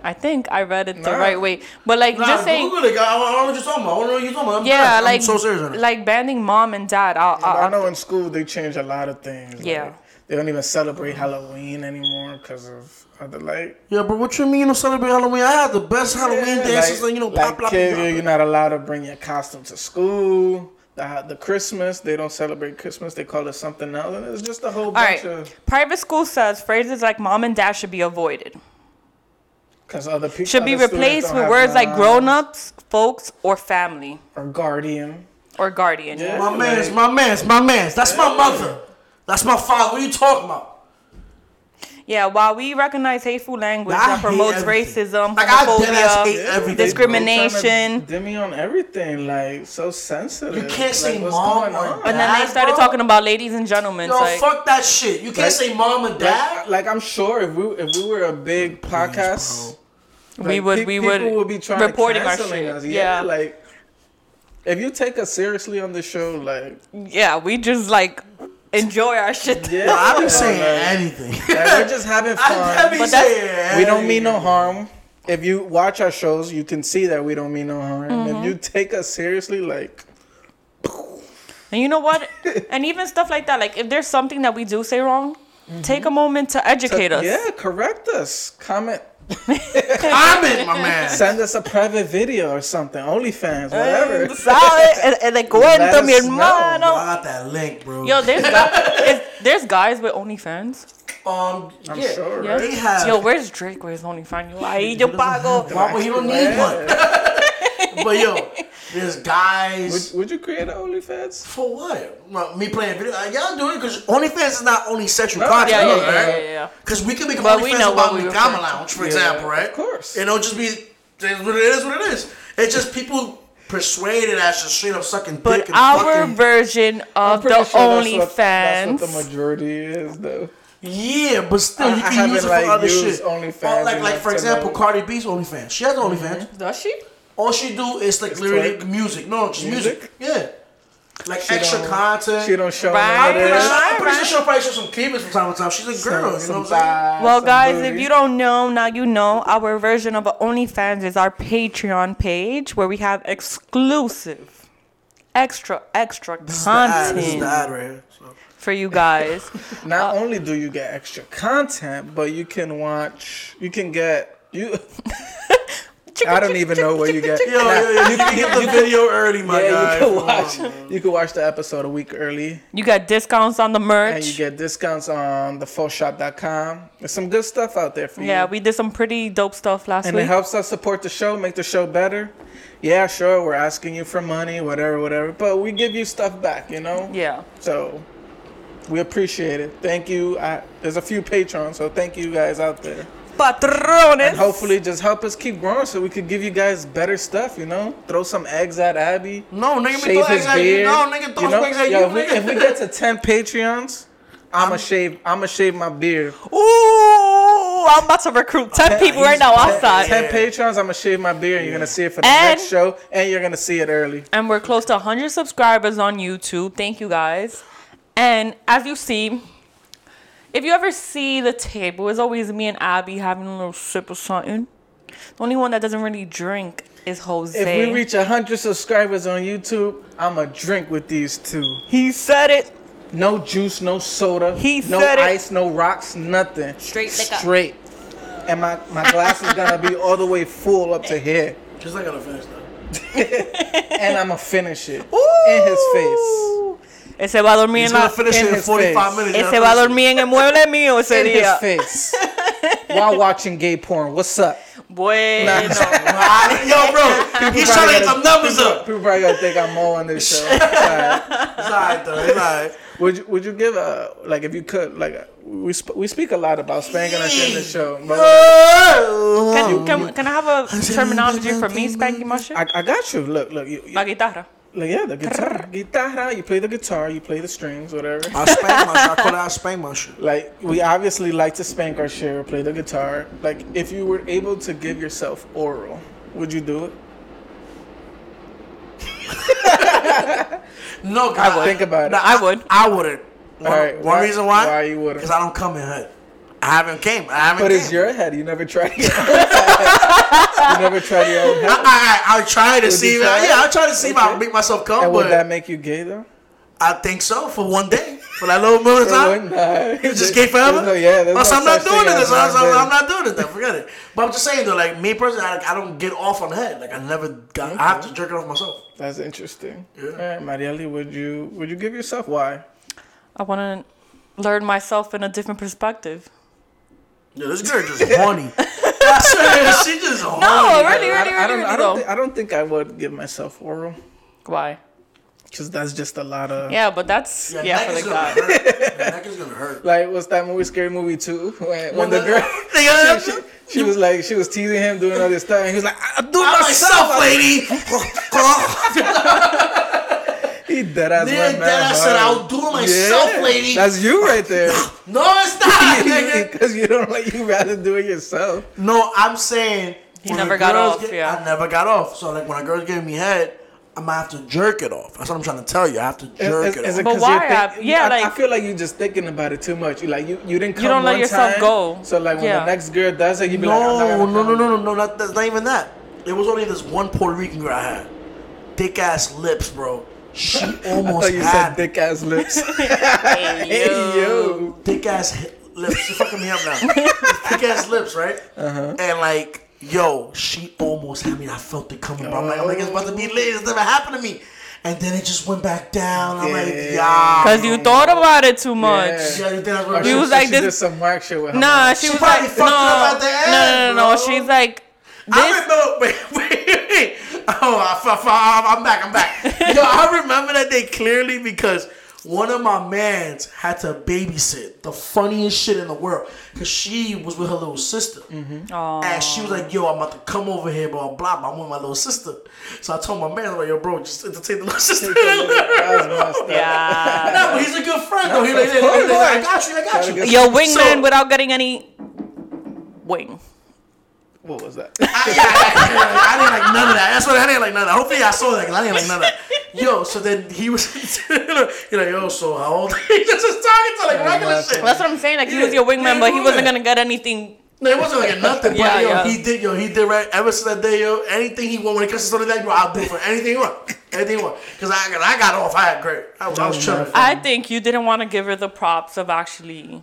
S3: I think I read it the
S1: Nah.
S3: right way. But like
S2: Nah,
S3: just saying
S2: Google it. I don't know what you're talking about. I don't know what you're talking about. I'm
S3: yeah, like
S2: I'm so serious right
S3: like banning mom and dad. I'll,
S1: I
S3: I'll,
S1: know in school they change a lot of things.
S3: Yeah.
S1: Like, they don't even celebrate Halloween anymore because of other like.
S2: Yeah, but what you mean you don't celebrate Halloween? I had the best Halloween dances,
S1: like,
S2: and you know,
S1: like
S2: pop, pop,
S1: kid,
S2: pop.
S1: you're not allowed to bring your costume to school. The, uh, the Christmas, they don't celebrate Christmas. They call it something else. And it's just a whole
S3: All
S1: bunch
S3: right.
S1: of
S3: Private school says phrases like mom and dad should be avoided.
S1: because other people
S3: Should be replaced with
S1: have
S3: words like
S1: moms
S3: grown-ups, folks, or family
S1: or guardian.
S3: or guardian.
S1: Yeah.
S2: My man's, my man's, my man's. That's my mother. That's my father. What are you talking about?
S3: Yeah, while we recognize hateful language
S2: I
S3: that
S2: hate
S3: promotes
S2: everything.
S3: racism,
S2: Like, I deadass hate
S3: homophobia, discrimination,
S1: Dimmy on everything, like so sensitive.
S2: You can't say
S1: like,
S2: mom or
S1: on?
S3: and then they
S2: Dad,
S3: started
S2: bro?
S3: talking about ladies and gentlemen.
S2: Yo,
S3: like,
S2: fuck that shit. You can't
S1: Like-
S2: say mom and dad.
S1: Like, like I'm sure if we if we were a big podcast,
S3: we would
S1: pe-
S3: we
S1: people
S3: would
S1: be trying
S3: reporting
S1: to
S3: our
S1: canceling
S3: shit.
S1: us.
S3: Yeah,
S1: Yeah, like if you take us seriously on the show, like
S3: yeah, we just like enjoy our shit.
S1: yeah,
S2: Yo, I be
S1: like,
S2: saying
S1: like,
S2: anything.
S1: we're just having
S2: I be
S1: fun.
S3: But that's-
S2: saying
S1: We don't mean no harm. If you watch our shows, you can see that we don't mean no harm.
S3: Mm-hmm.
S1: If you take us seriously, like
S3: And you know what? and even stuff like that. Like if there's something that we do say wrong, take a moment to educate us.
S1: yeah, correct us. Comment.
S2: Comment, my man.
S1: Send us a private video or something. OnlyFans, whatever.
S3: ¿Sabe? El, el de cuento,
S1: Let
S3: mi
S1: us know.
S2: I got that link, bro.
S3: Yo, there's guys, there's guys with OnlyFans.
S2: um,
S1: I'm
S2: yeah,
S1: sure,
S3: Yeah.
S1: right?
S2: they have.
S3: Yo, where's Drake with his OnlyFans? Yo, ahí yo pago.
S2: Why would he don't need one? but yo, there's guys.
S1: Would, would you create an OnlyFans?
S2: For what? Well, me playing video? Uh, y'all do it because OnlyFans is not only sexual
S1: No,
S2: content,
S3: Yeah, yeah,
S1: No,
S3: yeah,
S1: right?
S3: yeah, yeah.
S2: Because we can make
S3: But we
S2: OnlyFans
S3: know
S2: about
S3: what we
S2: the
S3: were
S2: Lounge, for
S1: Yeah,
S2: example, right?
S1: of course.
S2: It'll just be it's what it is. What it is. It's just people persuaded as just straight up sucking
S3: But
S2: dick and
S3: our
S2: fucking.
S3: version of the
S1: pretty sure that's what, that's what the majority is, though.
S2: Yeah, but still,
S1: I-
S2: you
S1: I
S2: can use it for
S1: like,
S2: other
S1: used
S2: shit.
S1: OnlyFans
S2: Oh, like, like
S1: enough
S2: for example,
S1: know.
S2: Cardi B's OnlyFans. She has OnlyFans.
S3: Does she?
S2: All she do is like literally
S1: twerk?
S2: music. No, just music.
S1: Music?
S2: Yeah. Like
S1: She
S2: extra content.
S1: She don't show
S3: Right,
S1: none of this.
S3: right.
S2: I'm pretty sure she'll probably show some cleavage from time to time. She's a girl, you know what I'm saying?
S3: Well,
S1: some
S3: guys, if you don't know, now you know. Our version of OnlyFans is our Patreon page where we have exclusive, extra, extra
S2: This is the ad. This is
S3: content
S2: right. So.
S3: for you guys.
S1: Not uh, only do you get extra content, but you can watch. You can get you. I don't even know where you get.
S2: Yo, yo, yo, you can get the video early, my
S1: yeah,
S2: guy.
S1: you can
S2: Come on,
S1: watch. You can watch the episode a week early,
S3: You got discounts on the merch.
S1: and you get discounts on the thefullshop.com. There's some good stuff out there for you.
S3: yeah, we did some pretty dope stuff last week.
S1: and it helps us support the show, make the show better. Yeah, sure, we're asking you for money, whatever, whatever, but we give you stuff back, you know.
S3: Yeah.
S1: So we appreciate it. Thank you. I, there's a few patrons, so thank you guys out there.
S3: Patrones.
S1: And hopefully just help us keep growing so we could give you guys better stuff, you know? Throw some eggs at Abby.
S2: No, nigga, me
S1: Shave
S2: throw
S1: his
S2: eggs at you.
S1: beard.
S2: No, nigga, throw
S1: you know?
S2: eggs at
S1: Yo,
S2: you,
S1: if, we, if we get to 10 Patreons, I'ma shave I'ma shave my beard.
S3: Ooh, I'm about to recruit 10 people right now outside.
S1: 10 Patreons, I'ma shave my beard and you're gonna see it for the
S3: And-
S1: next show and you're gonna see it early.
S3: And we're close to 100 subscribers on YouTube. Thank you guys. And as you see, if you ever see the table, it's always me and Abby having a little sip of something. The only one that doesn't really drink is Jose.
S1: If we reach 100 subscribers on YouTube, I'ma drink with these two.
S3: he said it.
S1: No juice, no soda,
S3: He
S1: no
S3: said it.
S1: ice, no rocks, nothing.
S3: Straight liquor.
S1: Straight. And my, my glass is gonna be all the way full up to here.
S2: Just like I gotta finish that.
S1: And I'ma finish it in his face.
S3: Ese va a dormir
S2: He's
S3: en la...
S2: finish
S1: in
S2: in 45
S1: face.
S2: minutes.
S3: Ese va a dormir en el mueble mío ese
S1: In his
S3: día.
S1: face. While watching gay porn. What's up?
S3: Bueno.
S2: Ah, Yo, bro, he's trying to get some numbers up.
S1: People probably gonna think I'm more on this show. It's alright.
S2: It's alright, though. It's alright.
S1: Would you would you give a like if you could like we sp- we speak a lot about spanking us in the show, but
S3: Can, can, can I have a terminology for me spanking my shit?
S1: I, I got you. Look look you, you-
S3: La guitarra.
S1: Like, yeah the guitar guitarra. You play the guitar, you play the strings, whatever.
S2: I spank my shit. I call it I spank my shit.
S1: Like we obviously like to spank our share, play the guitar. Like if you were able to give yourself oral, would you do it?
S2: No,
S1: I would. Think about it.
S2: No,
S3: I would.
S2: I wouldn't. One,
S1: Alright,
S2: one
S1: why-
S2: reason why?
S1: why you wouldn't?
S2: Because I don't come in head. I haven't came. I haven't
S1: But
S2: came.
S1: it's your head. You never tried your own head. You never tried your own head.
S2: I, I, I try to see.
S1: you
S2: I-
S1: try?
S2: Yeah, I try to see if I
S1: Okay.
S2: make myself come,
S1: And
S2: but
S1: would that make you gay though?
S2: I think so for one day. For that little moment of time.
S1: You
S2: just gay forever?
S1: No, yeah, there's
S2: Well, so
S1: no
S2: I'm not
S1: such
S2: doing
S1: thing
S2: it.
S1: as
S2: So I'm,
S1: one
S2: so
S1: day.
S2: I'm not doing it. Then forget it. But I'm just saying though, like me personally, I, I don't get off on the head. Like I never got. I have to jerk it off myself.
S1: That's interesting.
S2: Yeah.
S1: All right, Marieli, would you would you give yourself why?
S3: I want to learn myself in a different perspective.
S2: Yeah, this girl just horny. She just horny.
S3: No, really,
S1: I,
S3: really,
S1: I don't.
S3: really,
S1: I don't.
S3: though.
S1: I don't think I would give myself oral
S3: Why?
S1: because that's just a lot of.
S3: Yeah, but that's
S2: Yeah, neck
S3: for
S2: is
S3: the
S2: gonna
S3: guy.
S2: hurt. Yeah, neck is gonna hurt.
S1: Like what's that movie? Scary Movie Two. When, when the
S2: the-
S1: girl. She, she, she was like she was teasing him doing all this stuff and he was like doing
S2: I'm
S1: myself.
S2: myself, lady.
S1: He dead ass
S2: Yeah,
S1: went
S2: that
S1: mad
S2: I said
S1: hard.
S2: I'll do it myself, lady.
S1: That's you right there.
S2: no, it's not, nigga.
S1: Because you don't like you rather do it yourself.
S2: No, I'm saying
S3: He
S2: when
S3: never
S2: a
S3: got off,
S2: get-
S3: yeah.
S2: I never got off. So like when a girl's giving me head, I'm gonna have to jerk it off. That's what I'm trying to tell you. I have to jerk
S1: Is-
S2: it
S1: is
S2: off.
S3: But
S1: 'cause
S3: why?
S1: you're think-
S3: I- yeah,
S1: I, I feel like you're just thinking about it too much. You like you, you didn't come
S3: don't let yourself
S1: time,
S3: go.
S1: So like when
S3: Yeah.
S1: the next girl does it, you be like, I'm not
S2: no,
S1: gonna
S2: no, no,
S1: come.
S2: no, no, no, not, that's not even that. It was only this one Puerto Rican girl I had. Thick ass lips, bro. She almost.
S1: I thought you
S2: had
S1: said thick ass lips.
S3: Hey,
S1: hey yo.
S2: thick ass hi- lips. She's fucking me up now. thick ass lips, right?
S1: Uh-huh.
S2: And like, yo, she almost had me. I felt it coming, bro. I'm like, I'm like, it's about to be lit. It's never happened to me. And then it just went back down. I'm like,
S1: Yeah.
S2: yeah.
S3: Cause you thought about it too much.
S1: Yeah.
S2: Yeah, you think that's what it
S1: she,
S3: You
S2: is?
S3: was like
S1: she
S3: this-
S1: did some whack shit with her.
S3: Nah,
S1: mom.
S3: she,
S2: She
S3: was
S2: probably
S3: like,
S2: fucked up
S3: no,
S2: at the
S3: no,
S2: end,
S3: no, no, no. She's like,
S2: I
S3: this.
S2: remember. Wait, wait, wait. Oh, I, I, I, I'm back. I'm back. Yo, I remember that day clearly because one of my mans had to babysit the funniest shit in the world because she was with her little sister. Mm-hmm. And she was like, "Yo, I'm about to come over here, blah blah. blah. I'm with my little sister." So I told my man, "Like, yo, bro, just entertain the little sister."
S1: That was messed.
S3: Yeah.
S2: no, but he's a good friend though. He like,
S1: of course.
S2: I got you. I got you.
S1: get-
S3: Your wingman
S2: So-
S3: without getting any wing.
S1: What was that?
S2: I, yeah, I, I didn't like none of that. That's what I didn't like none of that. Hopefully I saw that because I didn't like none of that. Yo, so then he was, he's like, yo, so how old? He just was talking to like regular shit.
S3: That's what I'm saying. Like he was your wingman,
S2: yeah,
S3: but he wasn't gonna get anything.
S2: No, it wasn't like a nothing. But
S3: Yeah,
S2: yo,
S3: yeah.
S2: he did, yo, he did right. Ever since that day, yo, anything he want when it comes to something like that, bro, I'll do for anything he want. Anything he want. Because I, cause I got off. I had great. I, was- I was chilling.
S3: I think you didn't want to give her the props of actually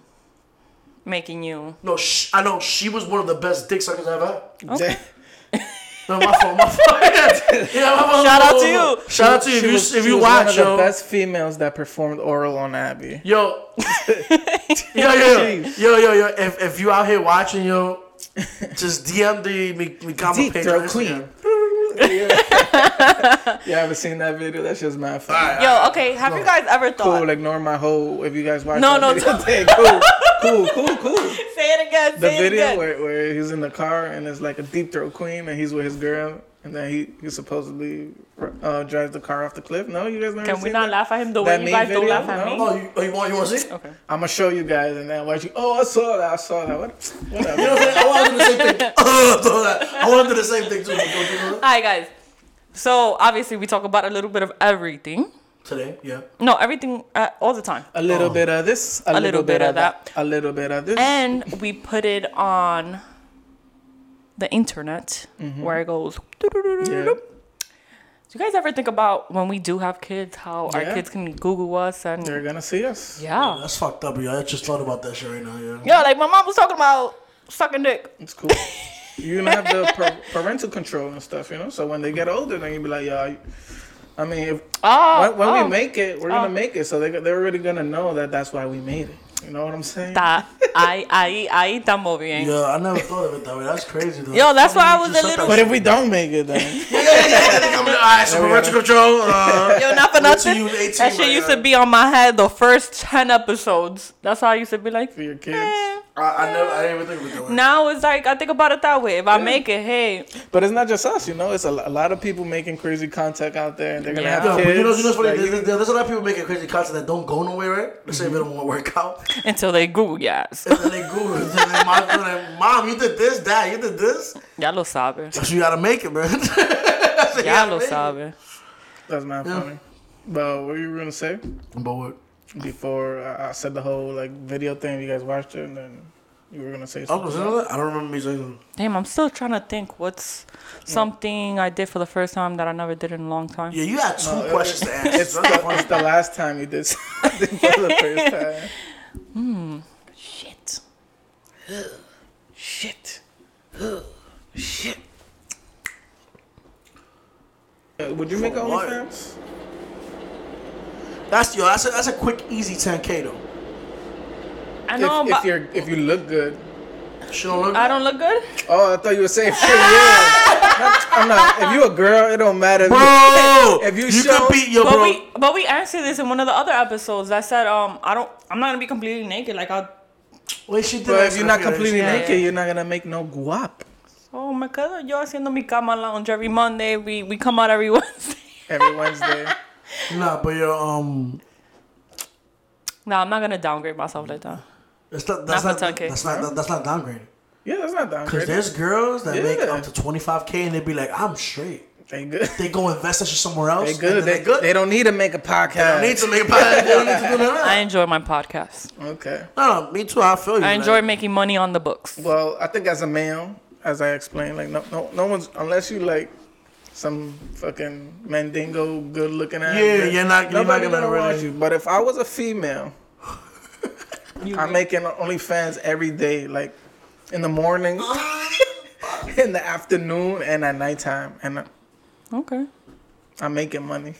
S3: making you.
S2: no, sh- I know she was one of the best dick suckers I've ever had.
S1: Jay-
S2: No, my fault, my fault. yeah, my fault.
S3: Shout out to you.
S2: Shout out to you. If you,
S1: was,
S2: if
S1: she
S2: you
S1: was
S2: watch,
S1: one of the
S2: yo.
S1: best females that performed oral on Abby.
S2: Yo, yo, yo, yo, yo, yo. If, if you out here watching, yo, just DM the me, me comment
S1: Deep
S2: page.
S1: throat
S2: on
S1: queen.
S2: Instagram.
S1: You haven't seen that video? That shit's mad funny.
S3: Yo, okay. Have you guys ever thought?
S1: Cool, ignore my whole. If you guys watch
S3: No,
S1: that
S3: no,
S1: video,
S3: don't-
S1: hey, cool, cool, cool, cool.
S3: Say it again. again.
S1: the
S3: say it
S1: video
S3: again.
S1: where, where he's in the car and it's like a deep throat queen and he's with his girl and then he, he supposedly uh, drives the car off the cliff. No, you guys never
S3: Can we
S1: seen
S3: not
S1: that?
S3: laugh at him the
S1: That
S3: way you
S1: meme
S3: guys don't laugh at
S1: No?
S3: me?
S2: Oh, you, oh, you want you want to see?
S3: Okay.
S1: I'm gonna show you guys and then watch you. Oh, I saw that. I saw that. What? Whatever.
S2: You know what I'm saying? I want to do the same thing. I want to do the same thing too. but don't do that.
S3: Hi guys. So obviously we talk about a little bit of everything.
S2: Today, yeah.
S3: No, everything uh, all the time.
S1: a little
S2: Oh.
S1: bit of this, a, little, bit, of that. a little bit of this.
S3: And we put it on the internet mm-hmm. where it goes.
S1: Mm-hmm. yeah.
S3: Do you guys ever think about when we do have kids, how our kids can Google us and
S1: They're gonna see us.
S3: yeah,
S2: That's fucked up, yo. I just thought about that shit right now, yeah.
S3: yeah. Like my mom was talking about sucking dick.
S1: It's cool. You're gonna have the par- parental control and stuff, you know. So when they get older, then you be like, yeah. I mean, if,
S3: Oh,
S1: when, when
S3: oh.
S1: we ah. make it, we're
S3: Oh.
S1: gonna ah. make it. So they they're already gonna know that that's why we made it. You know what I'm saying?
S3: That ahí, ahí, ahí estamos bien.
S2: Yeah, I never thought of it that way. That's crazy, though.
S3: Yo, that's why I was
S2: just
S3: a
S2: said
S3: little-
S1: But if we don't make it, then
S2: Yeah, yeah, yeah, yeah. I'm like, All right, so parental control. Uh,
S3: Yo, not for nothing.
S2: you was 18,
S3: That shit
S2: my
S3: used
S2: guy.
S3: to be on my head the first 10 episodes. That's how I used to be like,
S1: for your kids.
S3: eh.
S2: I, I never, I didn't even think of it that way.
S3: Now it's like, I think about it that way. If I make it, hey,
S1: But it's not just us, you know. It's a, a lot of people making crazy content out there, and they're gonna
S3: Yeah.
S1: have
S2: Yeah,
S1: kids.
S2: but you know, you know what's funny?
S1: like,
S2: there's, there's a lot of people making crazy content that don't go nowhere, right? Let's say if it don't want to work out.
S3: until they Google yes.
S2: And then they Google it. And then mom, like, Mom, you did this, Dad, you did this.
S3: Ya lo sabe.
S2: So you gotta make it, man.
S3: Ya lo sabe.
S1: that's not funny. But what you were gonna say
S2: But what?
S1: Before I I said the whole like video thing? You guys watched it, and then you were gonna say
S2: I
S1: something.
S2: don't, I don't remember me saying
S3: Damn, I'm still trying to think what's something I did for the first time that I never did in a long time.
S2: Yeah, you had two
S1: No, it-
S2: questions to answer.
S1: It's the, it's the last time you did something for the first time.
S3: Shit.
S1: Shit. Shit. Uh, Would you make
S2: For what?
S1: OnlyFans?
S2: That's yo. That's a, that's a quick, easy 10k though.
S3: I know,
S1: if,
S3: but
S1: if you're if you look good.
S2: She don't look.
S3: I don't look good.
S1: Oh, I thought you were saying for you. I'm not. If you a girl, it don't matter. If
S2: bro.
S1: you, if you,
S2: you
S1: show,
S2: could be yo,
S3: But
S2: bro.
S3: we but we answered this in one of the other episodes. I said, um, I don't I'm not gonna be completely naked. Like I
S2: Wait, she did.
S1: but if you're not completely
S3: Yeah,
S1: naked,
S3: yeah.
S1: you're not gonna make no guap
S3: oh me quedo yo haciendo mi cama lounge every Monday. We we come out every Wednesday.
S1: every Wednesday.
S2: Nah, but yo, um,
S3: nah, I'm not gonna downgrade myself like that.
S2: it's not, that's
S3: Not
S2: not,
S3: for 10K.
S2: that's not that's not downgrading.
S1: Yeah, that's not
S2: downgrading.
S1: Cause
S2: there's girls that make up to 25k and they be like, I'm straight.
S1: They good.
S2: They go invest that shit somewhere else.
S1: They good. They,
S2: They good.
S1: They don't need to make a podcast.
S2: They don't need to make a podcast. They don't need to do none of
S3: I enjoy my podcast.
S1: Okay.
S2: No, no, me too. I feel you.
S3: I enjoy
S2: like,
S3: making money on the books.
S1: Well, I think as a male, as I explained, like no, no, no one's unless you like some fucking mandingo, good looking ass.
S2: Yeah, you're not- you're not
S1: nobody
S2: gonna
S1: watch
S2: really-
S1: you. But if I was a female, I'm making OnlyFans every day, like in the morning, uh, in the afternoon, and at nighttime, and I-
S3: okay,
S1: I'm making money.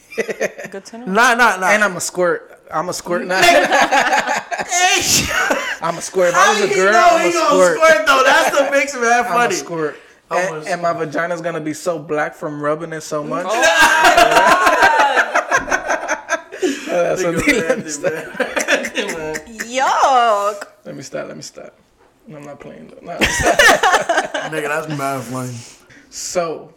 S3: good to know.
S2: Nah, nah, nah.
S1: and I'm a squirt. I'm a squirt now. I'm a squirt. If I was a girl, I'm
S2: he
S1: a
S2: gonna
S1: squirt.
S2: squirt though? That's the makes it mad
S1: I'm a squirt.
S2: I'm
S1: And,
S2: a
S1: and my vagina's gonna be so black from rubbing it so much. Uh, that's what
S2: Nigga,
S1: let, me
S2: man,
S1: stop.
S2: man.
S3: Yuck.
S1: let me stop. Let me stop. I'm not playing though. No.
S2: Nigga, that's mad funny.
S1: so,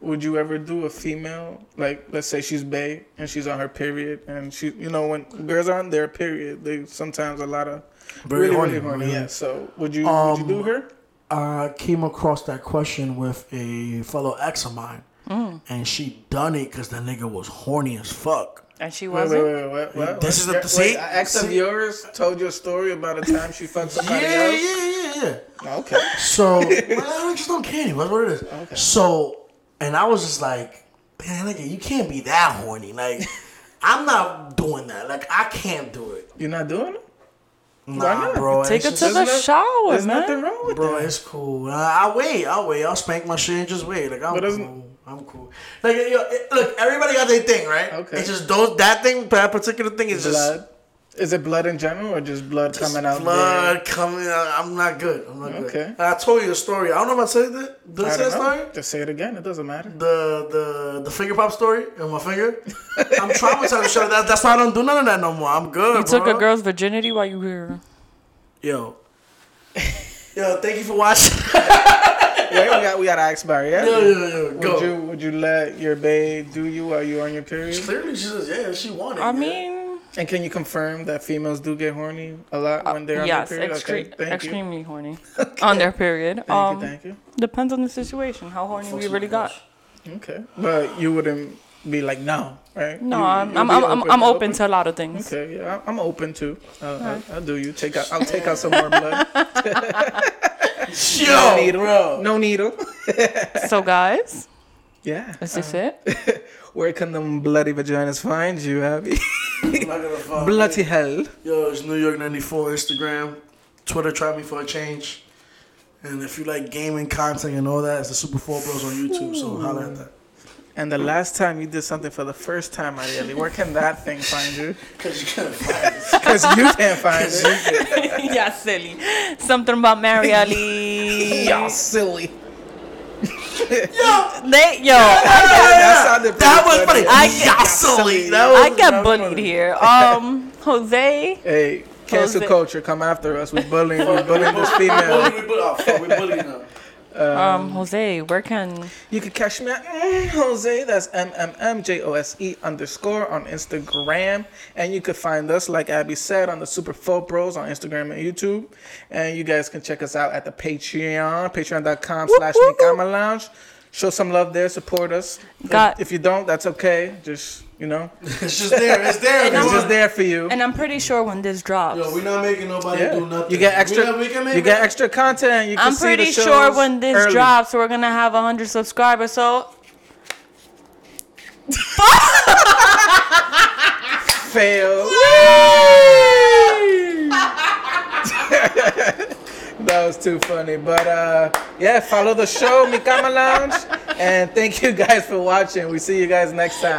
S1: would you ever do a female like, let's say she's bae and she's on her period, and she, you know, when girls are on their period, they sometimes a lot of
S2: Very
S1: really,
S2: horny,
S1: really horny.
S2: yeah.
S1: Yeah. So, would you would you
S2: Um,
S1: do her?
S2: I came across that question with a fellow ex of mine, mm. and she done it because the nigga was horny as fuck.
S3: And she wasn't.
S1: wait, wait, wait, what?
S2: This is a-
S1: Wait,
S2: see?
S1: an ex of yours told you a story about a time she fucked
S2: Yeah,
S1: somebody
S2: yeah,
S1: else.
S2: yeah, yeah.
S1: Oh, Okay.
S2: So well, I just don't care anymore. That's what it is.
S1: Okay.
S2: So, and I was just like, man, nigga, you can't be that horny. Like, I'm not doing that. Like, I can't do it.
S1: You're not doing it?
S2: Nah, bro.
S3: Take
S2: it's
S3: her to the
S1: There's
S3: shower,
S1: There's
S3: man.
S1: nothing wrong with
S2: Bro,
S1: that.
S2: it's cool. Uh, I, I'll wait. I'll wait. I'll spank my shit and just wait. Like I'm
S1: But
S2: cool. I'm cool. Like yo, it- look, everybody got their thing, right?
S1: Okay.
S2: It's just those that thing, that particular thing is
S1: blood. Is it blood in general or just blood
S2: just
S1: coming out?
S2: blood coming out. I'm not good. I'm not good.
S1: Okay.
S2: And I told you a story. I don't know if I said that. Did I,
S1: There? I
S2: say that story?
S1: Just say it again. It doesn't matter.
S2: The the the finger pop story on my finger. I'm traumatized. Shut that. That's why I don't do none of that no more. I'm good.
S3: You took a girl's virginity while you were.
S2: Yo. Yo, thank you for watching.
S1: Wait, we got we got to ask Barry. Yeah.
S2: yo, yo, yo,
S1: Would
S2: go.
S1: you would you let your babe do you while you on your period?
S2: Clearly, she says, yeah, she wanted.
S3: I
S2: yeah.
S3: mean,
S1: And can you confirm that females do get horny a lot when they're on
S3: yes,
S1: their period?
S3: extre-
S1: okay, thank you.
S3: extremely horny on their period.
S1: Thank
S3: um,
S1: you, thank you.
S3: depends on the situation, how horny we really got.
S1: Okay, but you wouldn't be like no, right?
S3: No,
S1: You-
S3: I'm, I'm,
S1: be
S3: I'm, I'm, I'm open to a lot of things.
S1: Okay, yeah, I'm- I'm open to. Uh, I'll, I'll do you. Take out. I'll take out some more blood.
S2: Yo,
S1: no needle.
S2: bro.
S1: No needle.
S3: So, guys,
S1: Yeah.
S3: is this it?
S1: Where can them bloody vaginas find you, Abby?
S2: I'm not gonna fuck.
S1: bloody hell.
S2: Yo, it's New York 94 Instagram. Twitter, try me for a change. And if you like gaming content and all that, it's the Super 4 Bros on YouTube, so holla at that.
S1: And the last time you did something for the first time, Ariely, where can that thing find you?
S2: Because you can't find it.
S1: Because you can't find it.
S3: yeah, silly. Something about Mariali.
S1: Y'all silly.
S3: They, yo,
S1: That sounded
S2: That
S1: pretty
S2: was funny.
S3: I
S2: I
S3: get-
S2: silly. That was,
S3: I
S2: that
S3: get
S2: was
S3: bullied
S2: funny.
S3: here. Um, Jose,
S1: Hey, cancel
S3: Jose.
S1: culture, come after us. We bullying, we bullying this female.
S2: We bully, oh, fuck, we bully now.
S3: Um, Jose, where can
S1: You can catch me at mm, Jose. That's M M M J O S E underscore on Instagram, and you can find us, like Abby said, on the Super 4 Bros on Instagram and YouTube. And you guys can check us out at the Patreon, Patreon.com/slash
S3: whoop, whoop.
S1: Mikama Lounge. Show some love there, support us. If- if, you don't, that's okay. Just you know,
S2: It's just there. It's there.
S1: It's
S3: I'm-
S1: just there for you.
S3: And I'm pretty sure when this drops,
S2: Yo, we're not making nobody
S1: Yeah.
S2: do nothing.
S1: You get
S2: We,
S1: extra.
S2: not, we
S1: You get extra content. You can
S3: I'm
S1: see
S3: pretty
S1: the
S3: sure when this
S1: early.
S3: drops, we're gonna have hundred subscribers. So
S1: fail. that was too funny. But uh, yeah, follow the show, Mikama Lounge. And thank you guys for watching. We see you guys next time.